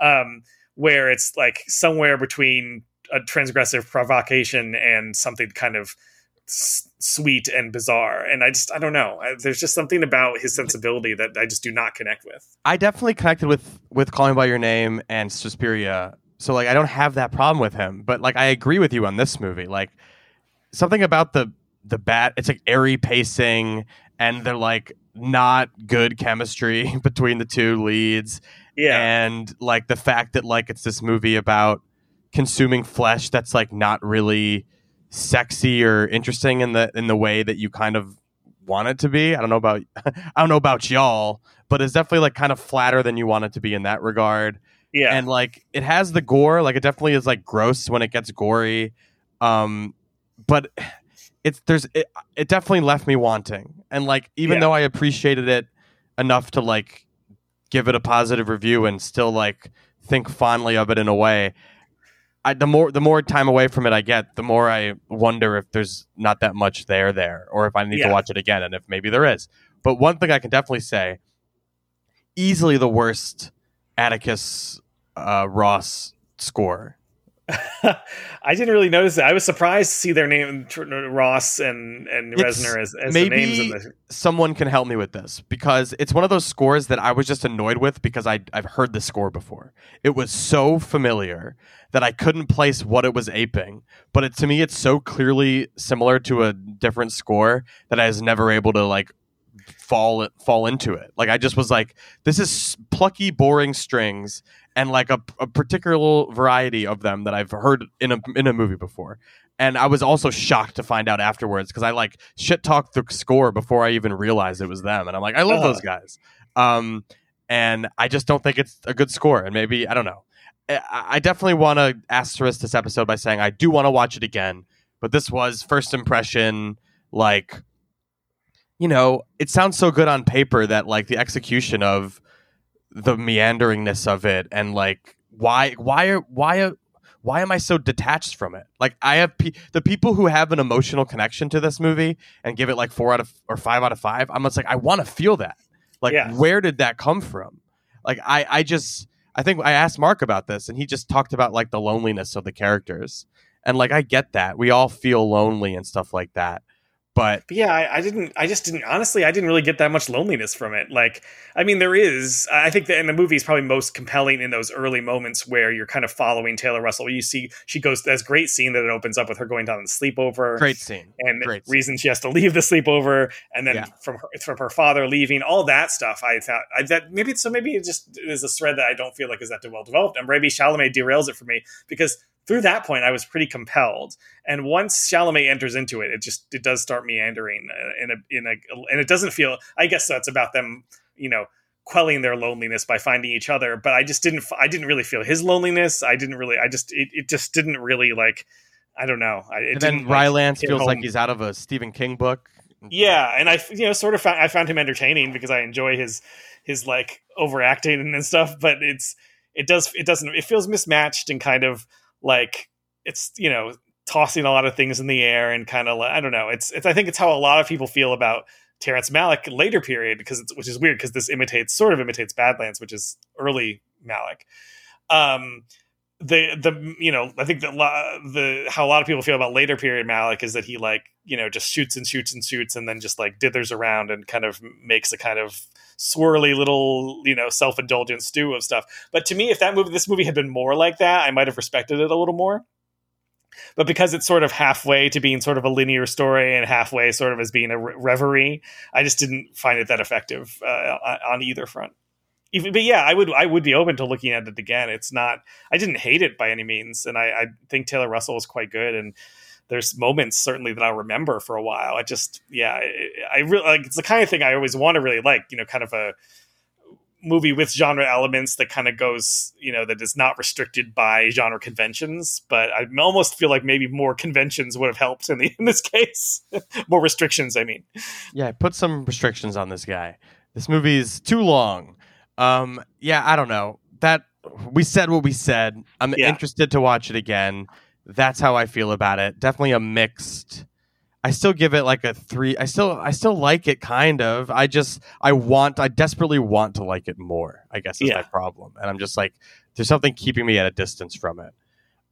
Um where it's like somewhere between a transgressive provocation and something kind of s- sweet and bizarre and i just i don't know I, there's just something about his sensibility that i just do not connect with I definitely connected with with Call Me by Your Name and Suspiria. So like I don't have that problem with him, but like I agree with you on this movie. Like something about the the bat it's like airy pacing and they're like not good chemistry between the two leads yeah and like the fact that like it's this movie about consuming flesh that's like not really sexy or interesting in the in the way that you kind of want it to be. I don't know about I don't know about y'all, but it's definitely like kind of flatter than you want it to be in that regard. yeah And like it has the gore, like it definitely is like gross when it gets gory. Um but it's there's it, it definitely left me wanting. And like even Yeah. though I appreciated it enough to like give it a positive review and still like think fondly of it in a way, I, the more the more time away from it I get, the more I wonder if there's not that much there there, or if I need Yeah. to watch it again, and if maybe there is. But one thing I can definitely say, easily the worst Atticus uh, Ross score. I didn't really notice that. I was surprised to see their name Ross and and Reznor as, as the names in maybe- the Someone can help me with this because it's one of those scores that I was just annoyed with because I I've heard the score before. It was so familiar that I couldn't place what it was aping, but it, to me it's so clearly similar to a different score that I was never able to like fall fall into it. Like I just was like, this is plucky, boring strings, and like a, a particular variety of them that I've heard in a in a movie before. And I was also shocked to find out afterwards because I like shit talked the score before I even realized it was them, and I'm like, I love Uh. those guys. Um, and I just don't think it's a good score. And maybe I don't know. I, I definitely want to asterisk this episode by saying I do want to watch it again, but this was first impression like you know, it sounds so good on paper that like the execution of the meanderingness of it and like why why are why are why am I so detached from it? Like I have pe- the people who have an emotional connection to this movie and give it like 4 out of or 5 out of 5. I'm just like I want to feel that. Like Yeah. where did that come from? Like I I just I think I asked Mark about this and he just talked about like the loneliness of the characters. And like I get that. We all feel lonely and stuff like that. But But yeah, I, I didn't. I just didn't. Honestly, I didn't really get that much loneliness from it. Like, I mean, there is. I think that in the movie is probably most compelling in those early moments where you're kind of following Taylor Russell. You see, she goes. That's great scene that it opens up with her going down the sleepover. great scene. and the Great scene. reason she has to leave the sleepover, and then Yeah. from her, from her father leaving, all that stuff. I thought I, that maybe it's- so maybe it just is a thread that I don't feel like is that well developed, and maybe Chalamet derails it for me because through that point I was pretty compelled, and once Chalamet enters into it, it just it does start meandering uh, in a in a and it doesn't feel. I guess that's about them, you know. quelling their loneliness by finding each other but i just didn't I didn't really feel his loneliness i didn't really i just it, it just didn't really like i don't know I, it and then like, Rylance hit feels like he's out of a Stephen King book. Yeah, and I you know sort of found I found him entertaining because I enjoy his his like overacting and stuff, but it's it does it doesn't it feels mismatched and kind of like it's you know tossing a lot of things in the air and kind of like I don't know it's it's I think it's how a lot of people feel about Terrence Malick later period because it's which is weird because this imitates sort of imitates Badlands which is early Malick. Um, the the you know I think that the how a lot of people feel about later period Malick is that he like you know just shoots and shoots and shoots and then just like dithers around and kind of makes a kind of swirly little you know self indulgent stew of stuff. But to me, if that movie this movie had been more like that, I might have respected it a little more. But because it's sort of halfway to being sort of a linear story and halfway sort of as being a re- reverie, I just didn't find it that effective uh, on either front even, but yeah, I would I would be open to looking at it again. It's not I didn't hate it by any means, and I, I think Taylor Russell was quite good. And there's moments certainly that I'll remember for a while. I just yeah, I, I really like it's the kind of thing I always want to really like. You know, kind of a movie with genre elements that kind of goes you know that is not restricted by genre conventions. But I almost feel like maybe more conventions would have helped in the in this case. more restrictions, I mean. Yeah, put some restrictions on this guy. This movie is too long. Um, yeah, I don't know. That we said what we said. I'm Yeah. interested to watch it again. That's how I feel about it. Definitely a mixed. I still give it like a three. I still, I still like it kind of. I just, I want, I desperately want to like it more. I guess is Yeah. my problem, and I'm just like, there's something keeping me at a distance from it.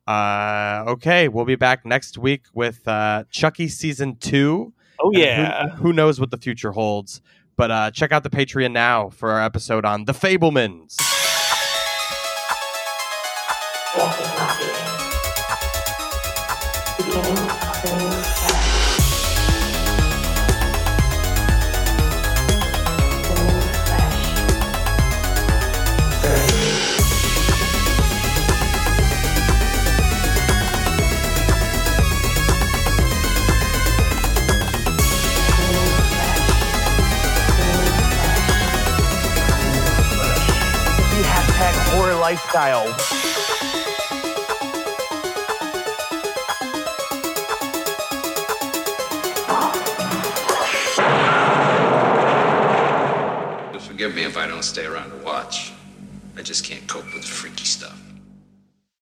Uh, okay, we'll be back next week with uh, Chucky season two. Oh And who- yeah. Who, knows what the future holds? But uh, check out the Patreon now for our episode on The Fabelmans. Lifestyle. Forgive me if I don't stay around to watch. I just can't cope with the freaky stuff.